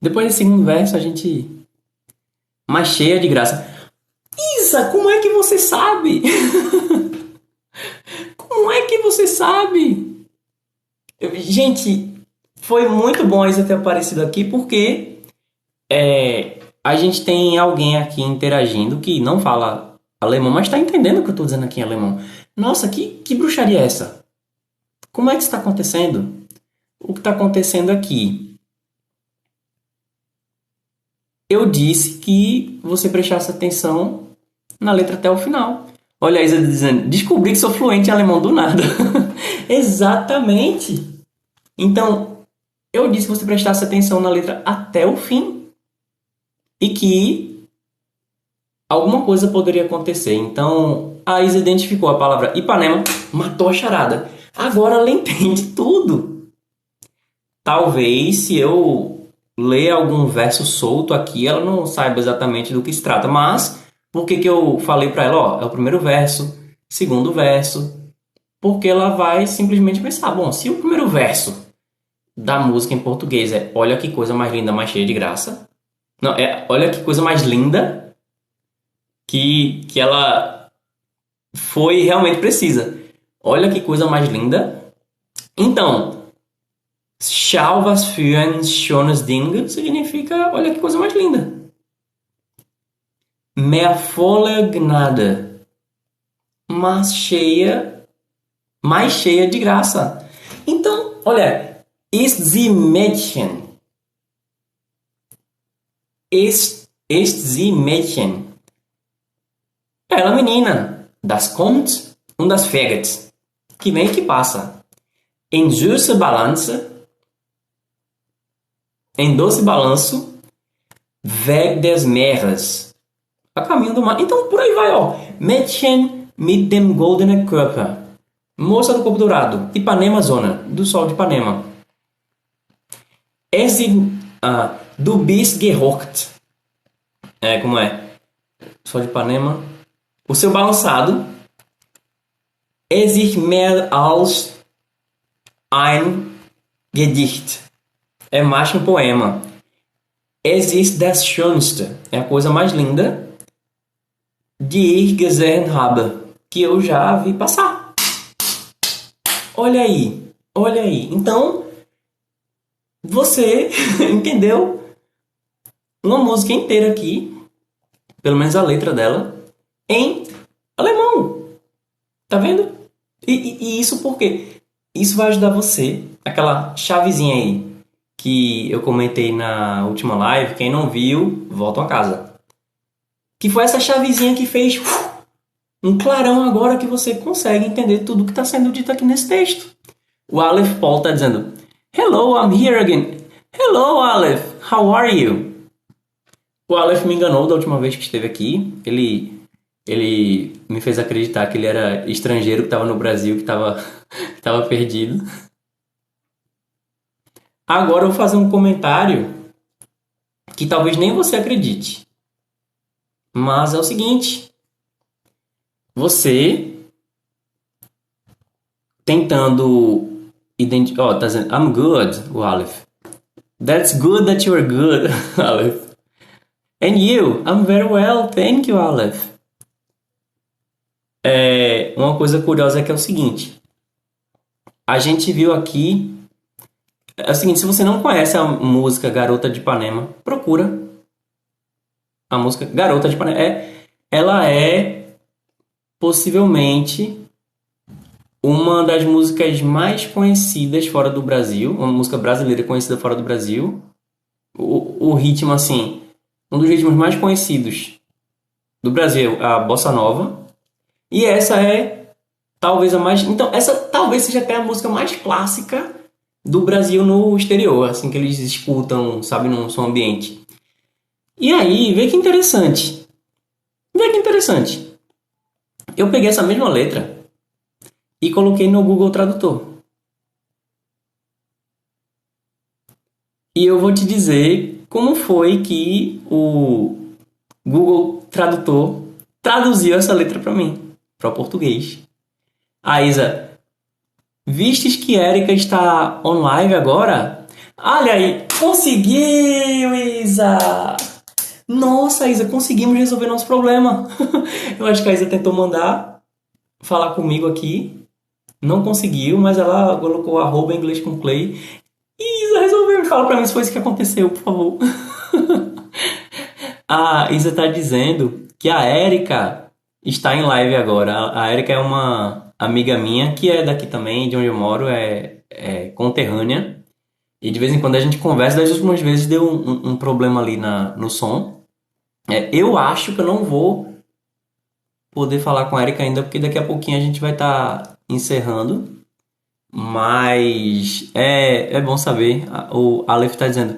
Depois desse segundo verso, a gente. Mais cheia de graça. Isa, como é que você sabe? [LAUGHS] como é que você sabe? Gente, foi muito bom Isa ter aparecido aqui porque é, a gente tem alguém aqui interagindo que não fala alemão, mas está entendendo o que eu estou dizendo aqui em alemão. Nossa, que, que bruxaria é essa? Como é que está acontecendo? O que está acontecendo aqui eu disse que você prestasse atenção na letra até o final. Olha a Isa dizendo, descobri que sou fluente em alemão do nada. [LAUGHS] Exatamente. Então, eu disse que você prestasse atenção na letra até o fim. E que alguma coisa poderia acontecer. Então, a Isa identificou a palavra Ipanema, matou a charada. Agora ela entende tudo. Talvez se eu lê algum verso solto aqui, ela não saiba exatamente do que se trata. Mas, por que, que eu falei para ela, ó, é o primeiro verso, segundo verso? Porque ela vai simplesmente pensar, bom, se o primeiro verso da música em português é olha que coisa mais linda, mais cheia de graça. Não, é olha que coisa mais linda que, que ela foi realmente precisa. Olha que coisa mais linda. Então, Schau was für ein schönes Ding significa olha que coisa mais linda. Mehr volle Gnade. Mas cheia, mais cheia de graça. Então, olha, ist sie Mädchen. Ist, ist sie Mädchen. Ela menina. Das kommt und das fährt. Que vem que passa. Em süße Balance em doce balanço, Weg des Meeres, a caminho do mar. Então por aí vai, ó. Mädchen mit dem goldenen Körper, moça do corpo dourado, Ipanema Zona, do sol de Ipanema. Es uh, du bist gehockt. É, como é? Sol de Ipanema. O seu balançado. Es ist mehr als ein Gedicht é mais que um poema. Es ist das Schönste. É a coisa mais linda die ich gesehen habe. Que eu já vi passar. Olha aí. Olha aí. Então, você [LAUGHS] entendeu uma música inteira aqui, pelo menos a letra dela, em alemão. Tá vendo? E, e, e isso por quê? Isso vai ajudar você, aquela chavezinha aí que eu comentei na última live, quem não viu, volta a casa. Que foi essa chavezinha que fez uf, um clarão agora que você consegue entender tudo que está sendo dito aqui nesse texto. O Aleph Paul está dizendo: Hello, I'm here again. Hello, Aleph, how are you? O Aleph me enganou da última vez que esteve aqui. Ele, ele me fez acreditar que ele era estrangeiro, que estava no Brasil, que estava [LAUGHS] perdido. Agora eu vou fazer um comentário que talvez nem você acredite. Mas é o seguinte: você tentando identificar. Oh, tá dizendo, I'm good, o Aleph. That's good that you're good, [LAUGHS] Aleph. And you? I'm very well, thank you, Aleph. É, uma coisa curiosa é que é o seguinte. A gente viu aqui. É o seguinte, se você não conhece a música Garota de Ipanema, procura. A música Garota de Ipanema. É, ela é possivelmente uma das músicas mais conhecidas fora do Brasil, uma música brasileira conhecida fora do Brasil. O, o ritmo, assim, um dos ritmos mais conhecidos do Brasil, a bossa nova. E essa é talvez a mais, então essa talvez seja até a música mais clássica do Brasil no exterior, assim que eles escutam, sabe, no som ambiente. E aí, vê que interessante. Vê que interessante. Eu peguei essa mesma letra e coloquei no Google Tradutor. E eu vou te dizer como foi que o Google Tradutor traduziu essa letra para mim, para o português. A Isa, vistes que Erika está online agora? Olha aí, conseguiu, Isa! Nossa, Isa, conseguimos resolver nosso problema. [LAUGHS] eu acho que a Isa tentou mandar falar comigo aqui não conseguiu, mas ela colocou arroba inglês com Clay. Isa resolveu. Fala pra mim se foi isso que aconteceu, por favor. [LAUGHS] a Isa tá dizendo que a Érica está em live agora. A Érica é uma amiga minha que é daqui também, de onde eu moro, é, é conterrânea. E de vez em quando a gente conversa. Das últimas vezes deu um, um problema ali na, no som. É, eu acho que eu não vou poder falar com a Erika ainda, porque daqui a pouquinho a gente vai estar tá encerrando. Mas é, é bom saber. O Aleph está dizendo: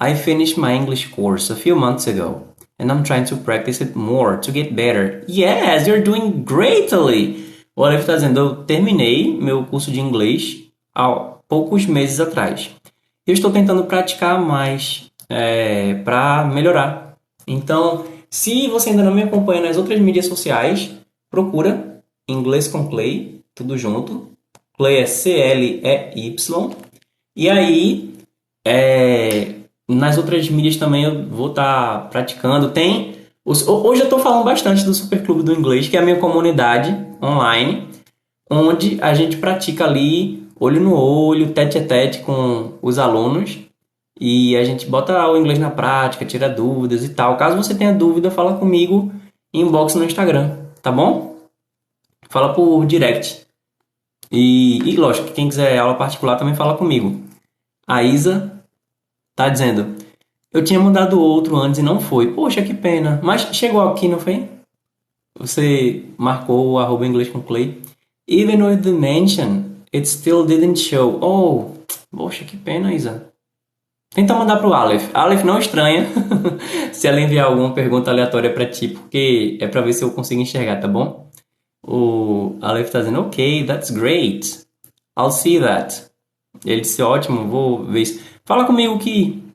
I finished my English course a few months ago and I'm trying to practice it more to get better. Yes, you're doing greatly! O Aleph está dizendo: Eu terminei meu curso de inglês há poucos meses atrás. Eu estou tentando praticar mais é, para melhorar. Então, se você ainda não me acompanha nas outras mídias sociais, procura Inglês com Clay, tudo junto. Clay é C-L-E-Y. E aí, é, nas outras mídias também eu vou estar tá praticando. Tem. Hoje eu estou falando bastante do Super Clube do Inglês, que é a minha comunidade online, onde a gente pratica ali, olho no olho, tete a tete com os alunos. E a gente bota o inglês na prática, tira dúvidas e tal. Caso você tenha dúvida, fala comigo inbox no Instagram, tá bom? Fala por direct. E, e lógico, quem quiser aula particular também fala comigo. A Isa tá dizendo: Eu tinha mandado outro antes e não foi. Poxa, que pena. Mas chegou aqui, não foi? Você marcou o arroba inglês com Clay. Even with the mention, it still didn't show. Oh, poxa, que pena, Isa. Tenta mandar pro Aleph. Aleph não estranha [LAUGHS] se ela enviar alguma pergunta aleatória para ti, porque é para ver se eu consigo enxergar, tá bom? O Aleph tá dizendo, ok, that's great. I'll see that. Ele disse, ótimo, vou ver isso. Fala comigo que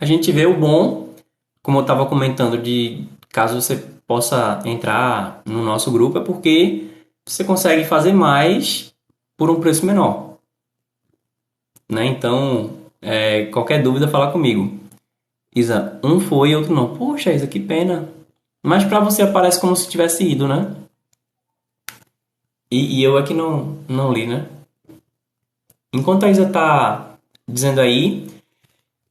a gente vê o bom, como eu estava comentando, de caso você possa entrar no nosso grupo, é porque você consegue fazer mais por um preço menor. Né? Então, é, qualquer dúvida, falar comigo. Isa, um foi e outro não. Poxa, Isa, que pena. Mas pra você aparece como se tivesse ido, né? E, e eu aqui não, não li, né? Enquanto a Isa tá dizendo aí,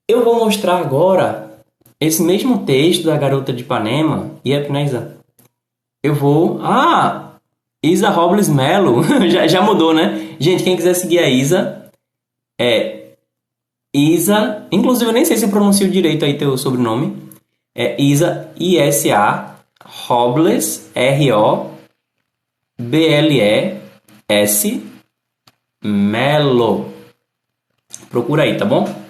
eu vou mostrar agora esse mesmo texto da Garota de Ipanema. E é, Isa? Eu vou... Ah! Isa Robles Melo. [LAUGHS] já, já mudou, né? Gente, quem quiser seguir a Isa, é Isa, inclusive eu nem sei se eu pronuncio direito aí teu sobrenome. É Isa, I-S-A, Robles, R-O-B-L-E-S, Melo. Procura aí, tá bom?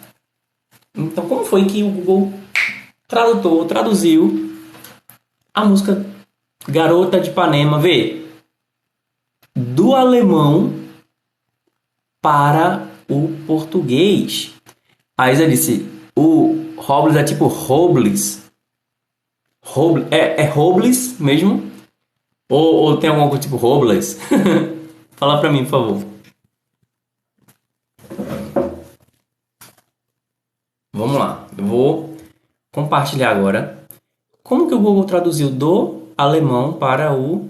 Então, como foi que o Google tradutor traduziu a música Garota de Ipanema, vê, do alemão para o português? A Isa disse: o Robles é tipo Robles. Robles é, é Robles mesmo? Ou, ou tem alguma coisa tipo Robles? [LAUGHS] Fala pra mim, por favor. Vamos lá. Eu vou compartilhar agora como que o Google traduziu do alemão para o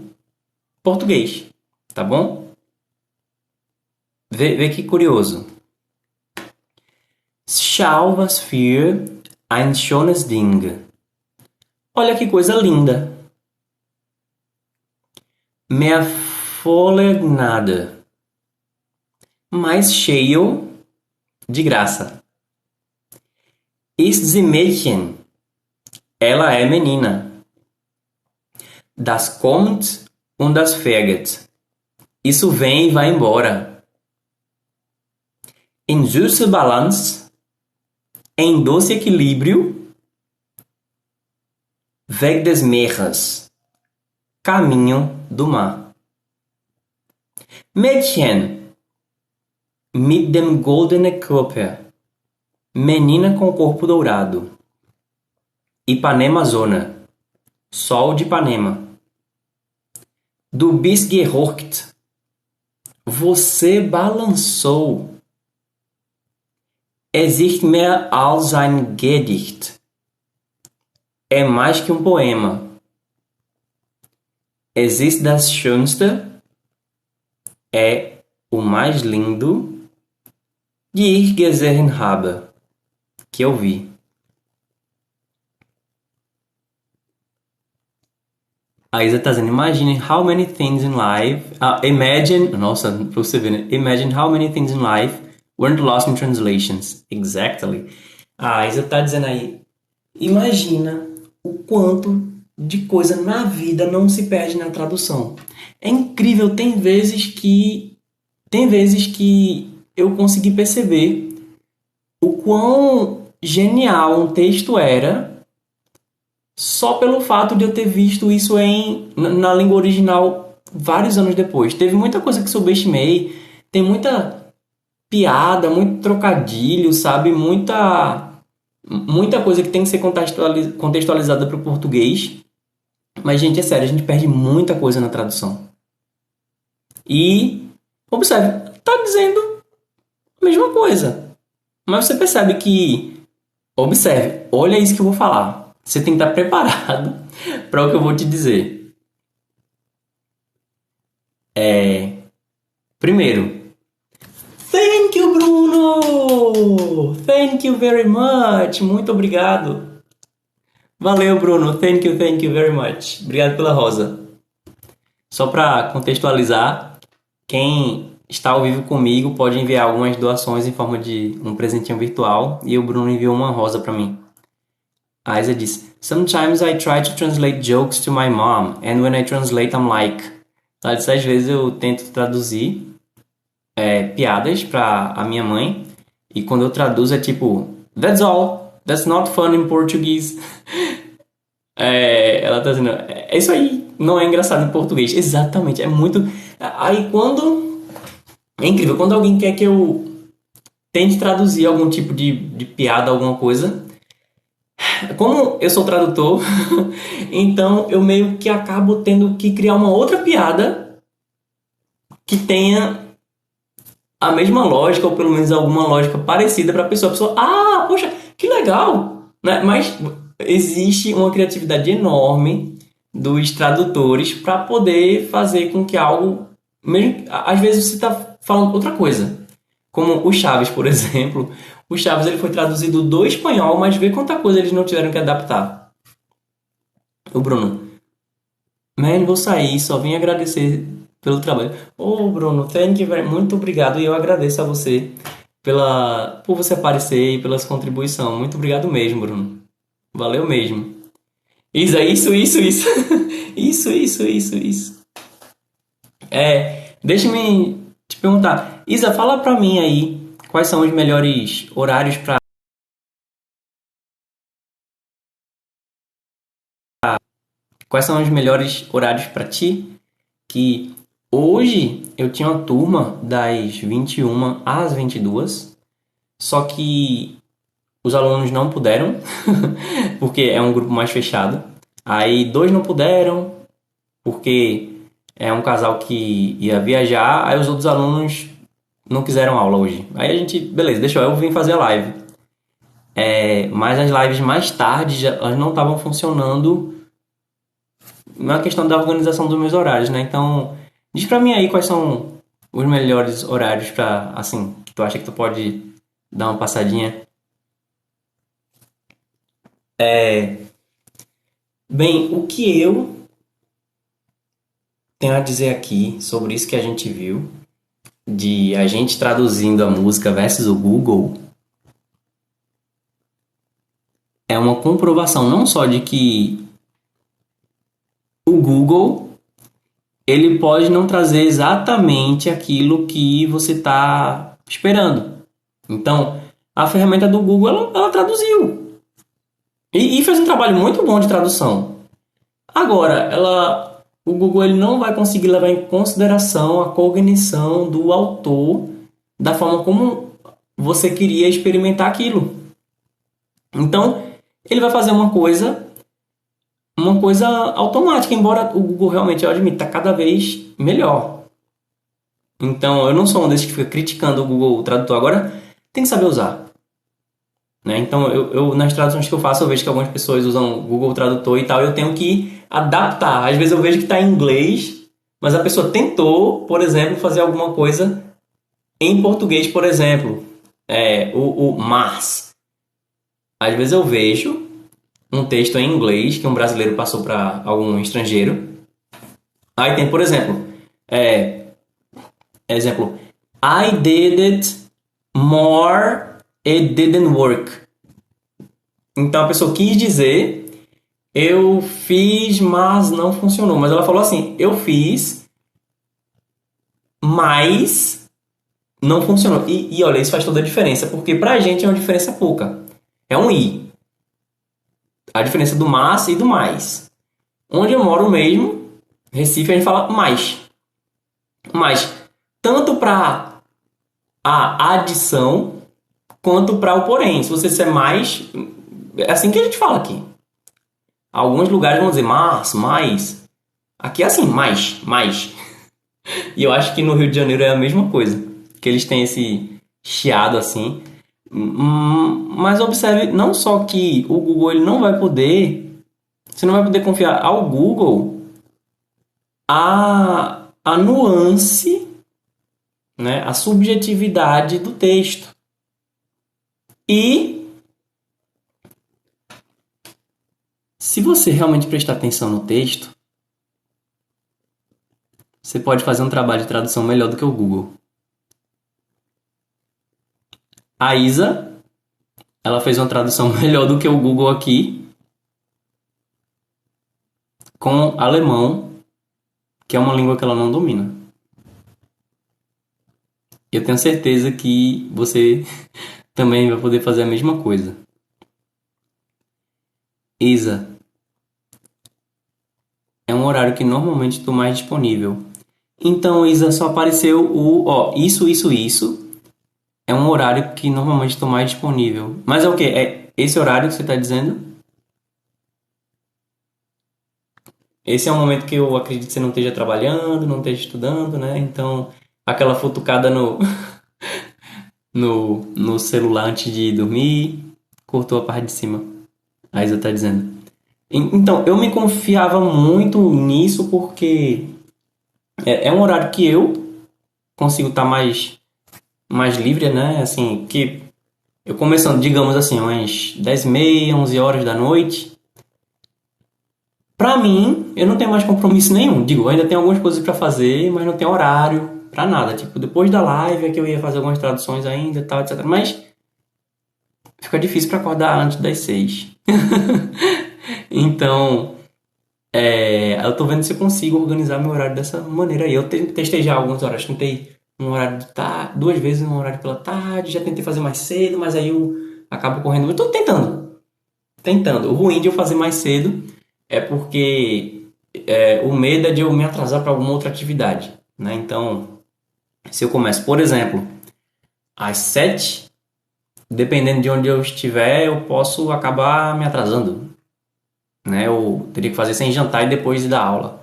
português, tá bom? Vê, vê que curioso. Schau was für ein schönes Ding. Olha que coisa linda. Mehr nada. Mais cheio de graça. Ist sie Mädchen? Ela é menina. Das kommt und das fährt. Isso vem e vai embora. In süße Balance em doce equilíbrio, Weg des Meeres, caminho do mar. Mädchen, mit dem goldenen Körper, menina com corpo dourado. Ipanema Zona, sol de Ipanema. Du bist gehorcht, você balançou. Existe mehr als ein Gedicht. É mais que um poema. Existe das Schönste. É o mais lindo. Die ich gesehen habe. Que eu vi. A Isa tá dizendo, imagine how many things in life. Uh, imagine. Nossa, pra você ver, né? Imagine how many things in life weren't lost in translations. Exactly. A Isa tá dizendo aí, imagina o quanto de coisa na vida não se perde na tradução. É incrível, tem vezes que tem vezes que eu consegui perceber o quão genial um texto era só pelo fato de eu ter visto isso em na língua original vários anos depois. Teve muita coisa que subestimei, tem muita piada, muito trocadilho, sabe? Muita muita coisa que tem que ser contextualizada para o português. Mas, gente, é sério, a gente perde muita coisa na tradução. E, observe, tá dizendo a mesma coisa. Mas você percebe que, observe, olha isso que eu vou falar. Você tem que estar preparado [LAUGHS] para o que eu vou te dizer. É, primeiro, Thank you, Bruno! Thank you very much! Muito obrigado! Valeu, Bruno! Thank you, thank you very much! Obrigado pela rosa. Só para contextualizar, quem está ao vivo comigo pode enviar algumas doações em forma de um presentinho virtual e o Bruno enviou uma rosa para mim. A Isa diz: Sometimes I try to translate jokes to my mom, and when I translate, I'm like. Ela disse: às vezes eu tento traduzir é, piadas para a minha mãe e quando eu traduzo é tipo That's all. That's not fun in Portuguese. [LAUGHS] é, ela tá dizendo É isso aí. Não é engraçado em português. Exatamente. É muito. Aí quando. É incrível. Quando alguém quer que eu tente traduzir algum tipo de, de piada, alguma coisa. Como eu sou tradutor, [LAUGHS] então eu meio que acabo tendo que criar uma outra piada que tenha a mesma lógica, ou pelo menos alguma lógica parecida para a pessoa. A pessoa, ah, poxa, que legal! Né? Mas existe uma criatividade enorme dos tradutores para poder fazer com que algo. Mesmo, às vezes você está falando outra coisa. Como o Chaves, por [LAUGHS] exemplo. O Chaves ele foi traduzido do espanhol, mas vê quanta coisa eles não tiveram que adaptar. O Bruno. Man, vou sair, só vim agradecer pelo trabalho. Ô, oh, Bruno, thank you very, muito obrigado e eu agradeço a você pela por você aparecer e pelas contribuições. Muito obrigado mesmo, Bruno. Valeu mesmo. Isa, isso, isso, isso. [LAUGHS] isso, isso, isso, isso. É, deixa-me te perguntar. Isa, fala pra mim aí quais são os melhores horários para Quais são os melhores horários para ti que Hoje eu tinha uma turma das 21 às 22, só que os alunos não puderam, [LAUGHS] porque é um grupo mais fechado. Aí dois não puderam, porque é um casal que ia viajar, aí os outros alunos não quiseram aula hoje. Aí a gente, beleza, deixa eu vim fazer a live. É, mas as lives mais tarde já, elas não estavam funcionando na questão da organização dos meus horários, né? Então, diz pra mim aí quais são os melhores horários para assim, que tu acha que tu pode dar uma passadinha. É, bem, o que eu tenho a dizer aqui sobre isso que a gente viu, de a gente traduzindo a música versus o Google, é uma comprovação não só de que o Google ele pode não trazer exatamente aquilo que você está esperando. Então, a ferramenta do Google ela, ela traduziu e, e, fez um trabalho muito bom de tradução. Agora, ela, o Google ele não vai conseguir levar em consideração a cognição do autor da forma como você queria experimentar aquilo. Então, ele vai fazer uma coisa uma coisa automática, embora o Google realmente, eu admito, está cada vez melhor. Então, eu não sou um desses que fica criticando o Google Tradutor. Agora, tem que saber usar. Né? Então, eu, eu, nas traduções que eu faço, eu vejo que algumas pessoas usam Google Tradutor e tal, eu tenho que adaptar. Às vezes eu vejo que está em inglês, mas a pessoa tentou, por exemplo, fazer alguma coisa em português, por exemplo. É, o, o Mars. Às vezes eu vejo um texto em inglês que um brasileiro passou para algum estrangeiro. Aí tem, por exemplo, é, exemplo, I did it more, it didn't work. Então a pessoa quis dizer, eu fiz, mas não funcionou. Mas ela falou assim, eu fiz, mas não funcionou. E, e olha, isso faz toda a diferença, porque pra gente é uma diferença pouca. É um i a diferença do mas e do mais. Onde eu moro mesmo, Recife, a gente fala mais. Mas tanto para a adição quanto para o porém. Se você disser mais, é assim que a gente fala aqui. Alguns lugares vão dizer mas, mais. Aqui é assim, mais, mais. [LAUGHS] E eu acho que no Rio de Janeiro é a mesma coisa. Que eles têm esse chiado assim. Hum, mas observe não só que o Google ele não vai poder, você não vai poder confiar ao Google a, a nuance, né, a subjetividade do texto. E se você realmente prestar atenção no texto, você pode fazer um trabalho de tradução melhor do que o Google. A Isa, ela fez uma tradução [LAUGHS] melhor do que o Google aqui, com alemão, que é uma língua que ela não domina. Eu tenho certeza que você [LAUGHS] também vai poder fazer a mesma coisa. Isa, é um horário que normalmente estou mais disponível. Então, Isa, só apareceu o, ó, isso, isso, isso é um horário que normalmente estou mais disponível. Mas é o que? É esse horário que você está dizendo? Esse é um momento que eu acredito que você não esteja trabalhando, não esteja estudando, né? Então, aquela futucada no, [LAUGHS] no, no celular antes de dormir, cortou a parte de cima. A Isa está dizendo. Então, eu me confiava muito nisso porque é, é um horário que eu consigo estar tá mais mais livre, né? Assim, que eu começando, digamos assim, umas 10 e meia, 11 horas da noite. Pra mim, eu não tenho mais compromisso nenhum. Digo, ainda tem algumas coisas para fazer, mas não tem horário para nada. Tipo, depois da live é que eu ia fazer algumas traduções ainda, tal, etc. Mas fica difícil para acordar antes das 6. [LAUGHS] então, é, eu tô vendo se eu consigo organizar meu horário dessa maneira aí. Eu testei já alguns horários, tentei um horário de tarde, duas vezes um horário pela tarde, já tentei fazer mais cedo, mas aí eu acabo correndo. Eu tô tentando. Tentando. O ruim de eu fazer mais cedo é porque é, o medo é de eu me atrasar para alguma outra atividade. Né? Então, se eu começo, por exemplo, às sete, dependendo de onde eu estiver, eu posso acabar me atrasando. Né? Eu teria que fazer sem jantar e depois ir dar aula.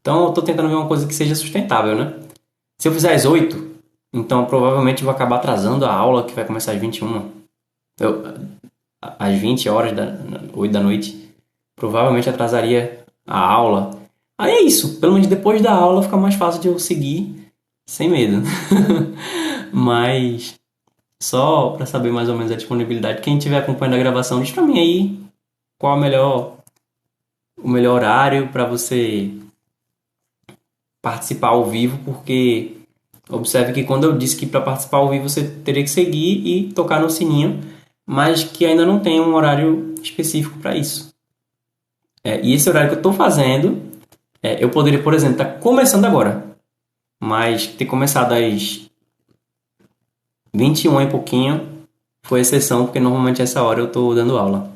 Então eu tô tentando ver uma coisa que seja sustentável, né? Se eu fizer às 8, então provavelmente vou acabar atrasando a aula que vai começar às 21. Eu, às 20 horas da 8 da noite. Provavelmente atrasaria a aula. Aí é isso. Pelo menos depois da aula fica mais fácil de eu seguir sem medo. [LAUGHS] Mas só para saber mais ou menos a disponibilidade, quem estiver acompanhando a gravação, diz para mim aí qual o melhor o melhor horário para você participar ao vivo, porque observe que quando eu disse que para participar ao vivo você teria que seguir e tocar no sininho, mas que ainda não tem um horário específico para isso. É, e esse horário que eu estou fazendo, é, eu poderia, por exemplo, estar tá começando agora, mas ter começado às 21 e pouquinho foi exceção, porque normalmente essa hora eu estou dando aula.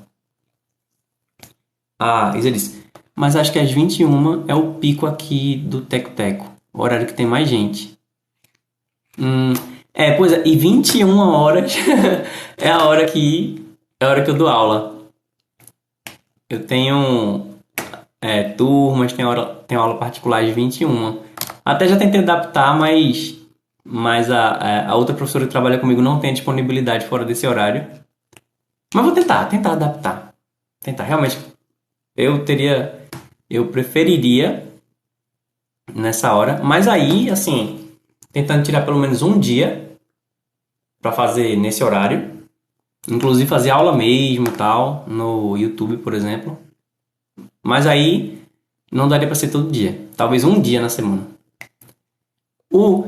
Ah, Isa disse, mas acho que às 21 é o pico aqui do Teco Teco, o horário que tem mais gente. Hum, é, pois é, e 21 horas [LAUGHS] é a hora que é a hora que eu dou aula. Eu tenho é, turmas, tenho, hora, tenho aula particular de 21. Até já tentei adaptar, mas, mas a, a outra professora que trabalha comigo não tem disponibilidade fora desse horário. Mas vou tentar, tentar adaptar. Tentar, realmente. Eu teria. Eu preferiria nessa hora. Mas aí, assim, tentando tirar pelo menos um dia para fazer nesse horário. Inclusive fazer aula mesmo tal, no YouTube, por exemplo. Mas aí não daria para ser todo dia. Talvez um dia na semana. O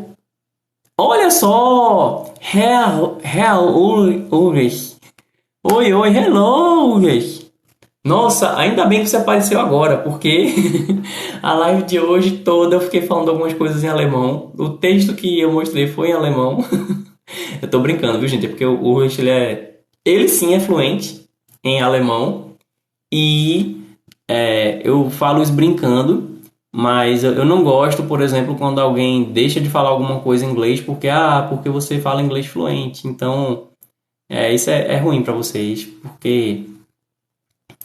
Olha só! Hell, Ulrich. Oi, oi, hello, Ulrich. Nossa, ainda bem que você apareceu agora, porque [LAUGHS] a live de hoje toda eu fiquei falando algumas coisas em alemão. O texto que eu mostrei foi em alemão. [LAUGHS] eu tô brincando, viu, gente? É porque o Ulrich, ele é... Ele sim é fluente em alemão. E é, eu falo isso brincando. Mas eu não gosto, por exemplo, quando alguém deixa de falar alguma coisa em inglês porque, ah, porque você fala inglês fluente. Então, é, isso é, é ruim para vocês, porque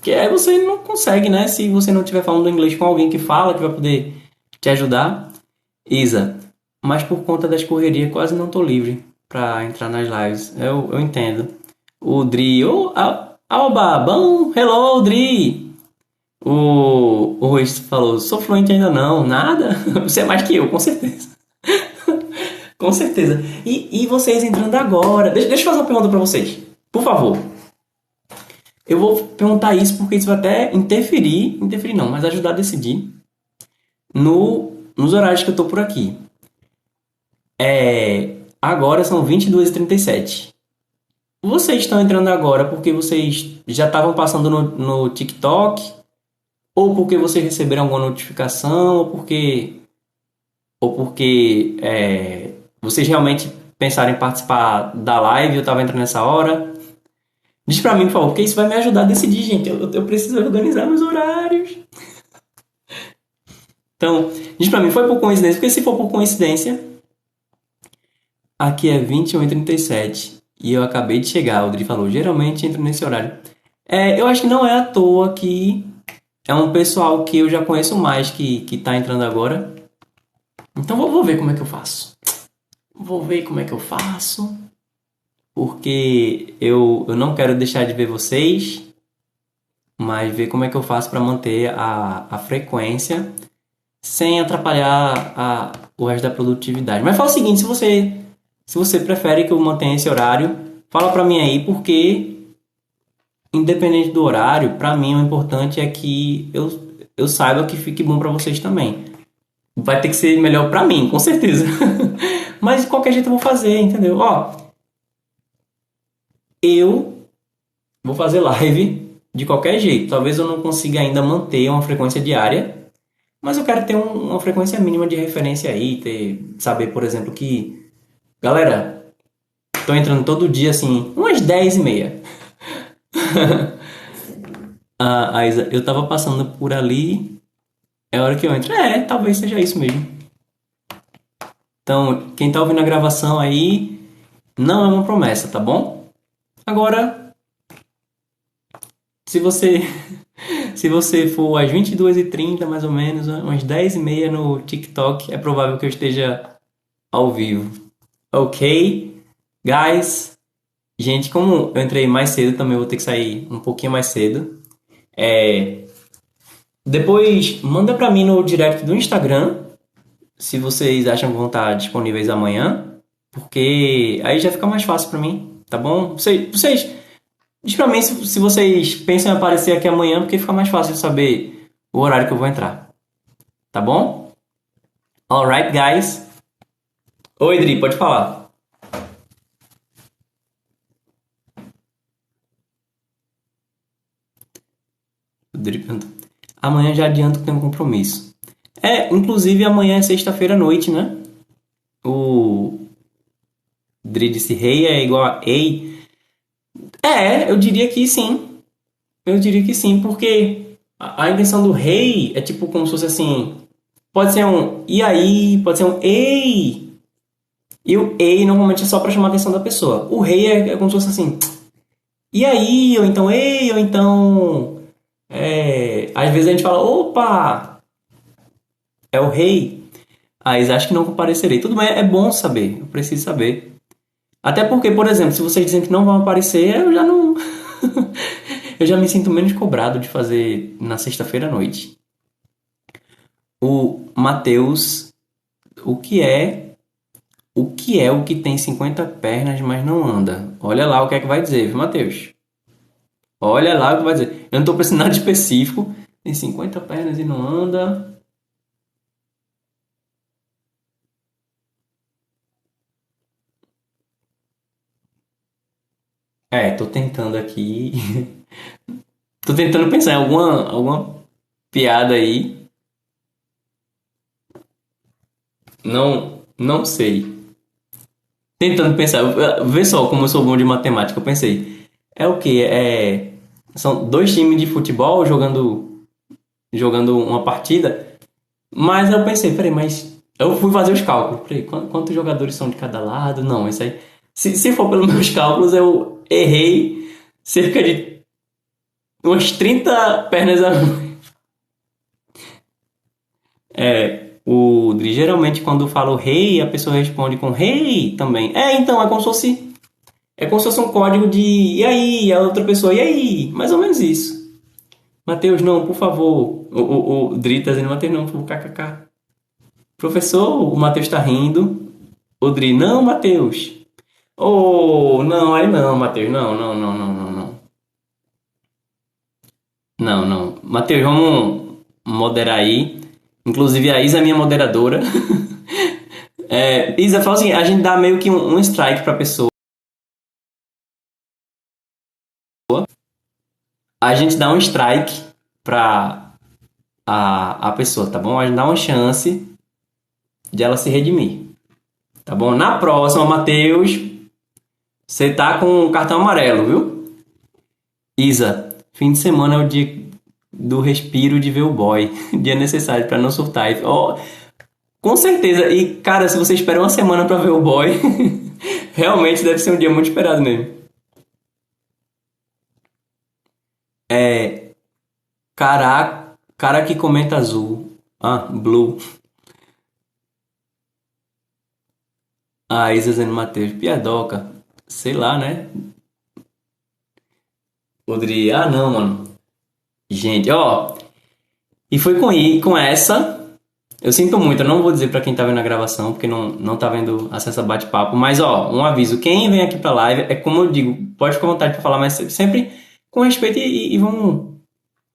que é você não consegue, né? Se você não estiver falando inglês com alguém que fala, que vai poder te ajudar. Isa, mas por conta das correrias quase não tô livre para entrar nas lives. Eu, eu entendo. O Dri, oh, Alba, bom, hello, Dri. O, o Ruiz falou: sou fluente ainda não, nada. [LAUGHS] Você é mais que eu, com certeza. [LAUGHS] com certeza. E, e vocês entrando agora. Deixa, deixa eu fazer uma pergunta para vocês. Por favor. Eu vou perguntar isso porque isso vai até interferir interferir não, mas ajudar a decidir no, nos horários que eu tô por aqui. É, agora são 22h37. Vocês estão entrando agora porque vocês já estavam passando no, no TikTok ou porque vocês receberam alguma notificação, ou porque, ou porque é, vocês realmente pensaram em participar da live, eu estava entrando nessa hora. Diz pra mim, por favor, porque isso vai me ajudar a decidir, gente. Eu, eu preciso organizar meus horários. Então, diz pra mim, foi por coincidência? Porque se for por coincidência, aqui é 21h37 e eu acabei de chegar. O Dri falou, geralmente entro nesse horário. É, eu acho que não é à toa que é um pessoal que eu já conheço mais que, que tá entrando agora. Então vou, vou ver como é que eu faço. Vou ver como é que eu faço. Porque eu, eu não quero deixar de ver vocês, mas ver como é que eu faço para manter a, a frequência sem atrapalhar a, o resto da produtividade. Mas fala o seguinte, se você se você prefere que eu mantenha esse horário, fala para mim aí porque independente do horário, para mim o importante é que eu, eu saiba que fique bom para vocês também. Vai ter que ser melhor para mim, com certeza. [LAUGHS] Mas de qualquer jeito eu vou fazer, entendeu? Ó, eu vou fazer live de qualquer jeito. Talvez eu não consiga ainda manter uma frequência diária, mas eu quero ter um, uma frequência mínima de referência aí, ter, saber, por exemplo, que galera, tô entrando todo dia assim, umas 10 e meia. A, [LAUGHS] a Isa, eu tava passando por ali, é a hora que eu entro. É, talvez seja isso mesmo. Então, quem tá ouvindo a gravação aí, não é uma promessa, tá bom? Agora, se você [LAUGHS] se você for às 22h30 mais ou menos, umas 10h30 no TikTok, é provável que eu esteja ao vivo. Ok? Guys, gente, como eu entrei mais cedo, também vou ter que sair um pouquinho mais cedo. É, depois, manda pra mim no direct do Instagram se vocês acham que vão estar disponíveis amanhã, porque aí já fica mais fácil para mim, tá bom? Vocês, vocês diz pra mim se, se vocês pensam em aparecer aqui amanhã, porque fica mais fácil de saber o horário que eu vou entrar, tá bom? Alright, guys. Oi, Dri, pode falar. Perguntou. Amanhã já adianto que tem um compromisso. É, inclusive amanhã é sexta-feira à noite, né? O Dri disse rei é igual a ei. É, eu diria que sim. Eu diria que sim, porque a, a intenção do rei é tipo como se fosse assim. Pode ser um e aí, pode ser um ei. E o ei normalmente é só para chamar a atenção da pessoa. O rei é, é como se fosse assim. E aí, ou então ei, ou então. É, às vezes a gente fala, opa, é o rei. Aí acham que não comparecerei. Tudo bem, é bom saber, eu preciso saber. Até porque, por exemplo, se vocês dizem que não vão aparecer, eu já não. [LAUGHS] eu já me sinto menos cobrado de fazer na sexta-feira à noite. O Mateus, o que é o que é o que tem 50 pernas, mas não anda? Olha lá o que é que vai dizer, viu, Mateus? Olha lá o que vai dizer. Eu não estou pensando nada específico. Tem 50 pernas e não anda. É, tô tentando aqui. [LAUGHS] tô tentando pensar em alguma, alguma piada aí. Não, não sei. Tentando pensar. Vê só como eu sou bom de matemática. Eu pensei. É o que? É, são dois times de futebol jogando, jogando uma partida. Mas eu pensei, peraí, mas. Eu fui fazer os cálculos. Peraí, quantos jogadores são de cada lado? Não, isso aí. Se, se for pelos [LAUGHS] meus cálculos, eu errei cerca de umas 30 pernas a É, o geralmente quando fala rei, a pessoa responde com rei também. É, então, é como se fosse. É como se fosse um código de e aí, a outra pessoa, e aí? Mais ou menos isso. Mateus, não, por favor. O, o, o Dri tá dizendo, Mateus, não, por favor, kkk. Professor, o Mateus tá rindo. O Dri, não, Mateus. Oh, não, aí não, Matheus. Não, não, não, não, não, não. Não, não. Matheus, vamos moderar aí. Inclusive a Isa é minha moderadora. [LAUGHS] é, Isa, fala assim, a gente dá meio que um, um strike pra pessoa. A gente dá um strike pra a, a pessoa, tá bom? A gente dá uma chance de ela se redimir. Tá bom? Na próxima, Matheus, você tá com o cartão amarelo, viu? Isa, fim de semana é o dia do respiro de ver o boy. [LAUGHS] dia necessário para não surtar. Oh, com certeza. E, cara, se você espera uma semana para ver o boy, [LAUGHS] realmente deve ser um dia muito esperado mesmo. É. Cara, cara que comenta azul. Ah, blue. Ah, Isa Zeno Matheus. Piadoca sei lá, né? Poderia, ah não, mano. Gente, ó. E foi com, com essa. Eu sinto muito, eu não vou dizer para quem tá vendo a gravação, porque não, não tá vendo acesso a bate-papo. Mas, ó, um aviso: quem vem aqui pra live, é como eu digo, pode ficar à vontade pra falar, mas sempre com respeito e, e vamos.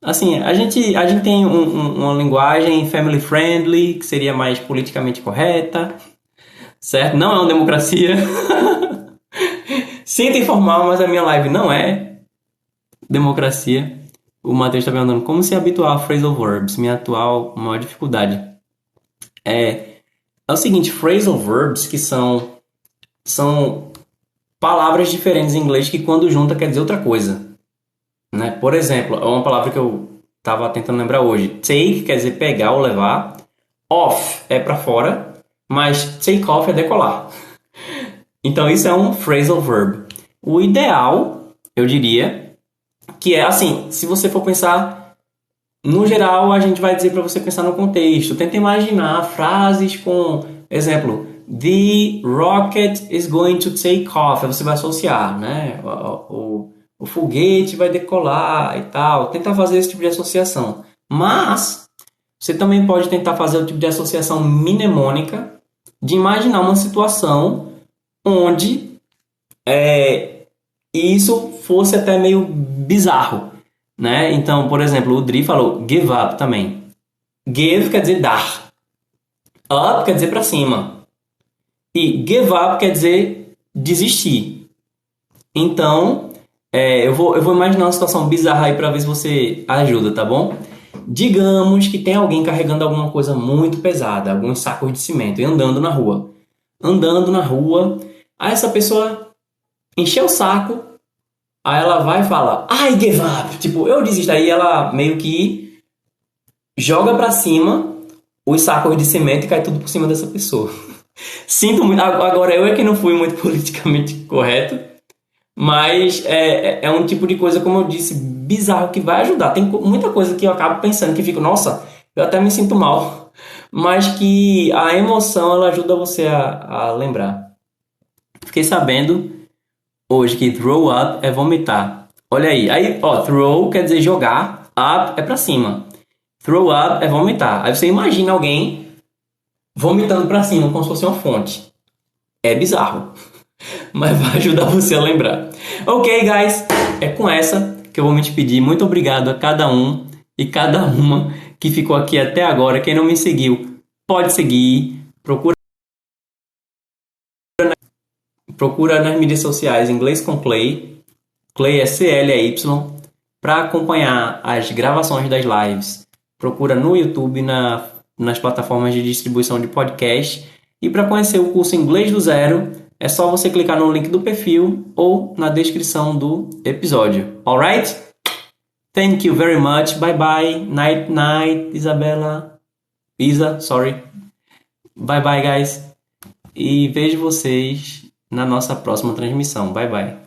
Assim, a gente, a gente tem um, um, uma linguagem family friendly, que seria mais politicamente correta, certo? Não é uma democracia. [LAUGHS] Sinta informar, mas a minha live não é democracia. O Matheus está perguntando como se habituar a phrasal verbs, minha atual maior dificuldade. É, é o seguinte, phrasal verbs que são são palavras diferentes em inglês que quando junta quer dizer outra coisa. Né? Por exemplo, é uma palavra que eu estava tentando lembrar hoje. Take quer dizer pegar ou levar. Off é para fora, mas take off é decolar. [LAUGHS] Então isso é um phrasal verb. o ideal, eu diria, que é assim, se você for pensar no geral, a gente vai dizer para você pensar no contexto. Tenta imaginar frases com, exemplo, the rocket is going to take off. Você vai associar, né? O, o, foguete vai decolar e tal. Tenta fazer esse tipo de associação. Mas você também pode tentar fazer o tipo de associação mnemônica de imaginar uma situação onde é, isso fosse até meio bizarro, né? Então, por exemplo, o Dri falou give up também. Give quer dizer dar. Up quer dizer para cima. E give up quer dizer desistir. Então, é, eu, vou, eu vou imaginar uma situação bizarra aí para ver se você ajuda, tá bom? Digamos que tem alguém carregando alguma coisa muito pesada, alguns sacos de cimento e andando na rua. Andando na rua, aí essa pessoa encheu o saco, aí ela vai e fala, I give up, tipo, eu desisto. Aí ela meio que joga para cima os sacos de cimento e cai tudo por cima dessa pessoa. [LAUGHS] Sinto muito, agora eu é que não fui muito [LAUGHS] politicamente correto, mas é, é, é um tipo de coisa, como eu disse, bizarro que vai ajudar. Tem muita coisa que eu acabo pensando que fico, nossa, eu até me sinto mal, [LAUGHS] mas que a emoção ela ajuda você a, a lembrar. Fiquei sabendo hoje que throw up é vomitar. Olha aí, aí ó, throw quer dizer jogar, up é para cima. Throw up é vomitar. Aí você imagina alguém vomitando para cima como se fosse uma fonte. É bizarro, [LAUGHS] mas vai ajudar você a lembrar. Ok, guys, é com essa que eu vou me despedir. Muito obrigado a cada um e cada uma que ficou aqui até agora. Quem não me seguiu, pode seguir. Procura procura nas mídias sociais Inglês com Clay. Clay é C-L-Y. Para acompanhar as gravações das lives, procura no YouTube, na, nas plataformas de distribuição de podcast. E para conhecer o curso Inglês do Zero, é só você clicar no link do perfil ou na descrição do episódio. Alright? Thank you very much. Bye bye. Night night, Isabela. Isa, sorry. Bye bye, guys. E vejo vocês na nossa próxima transmissão. Bye bye.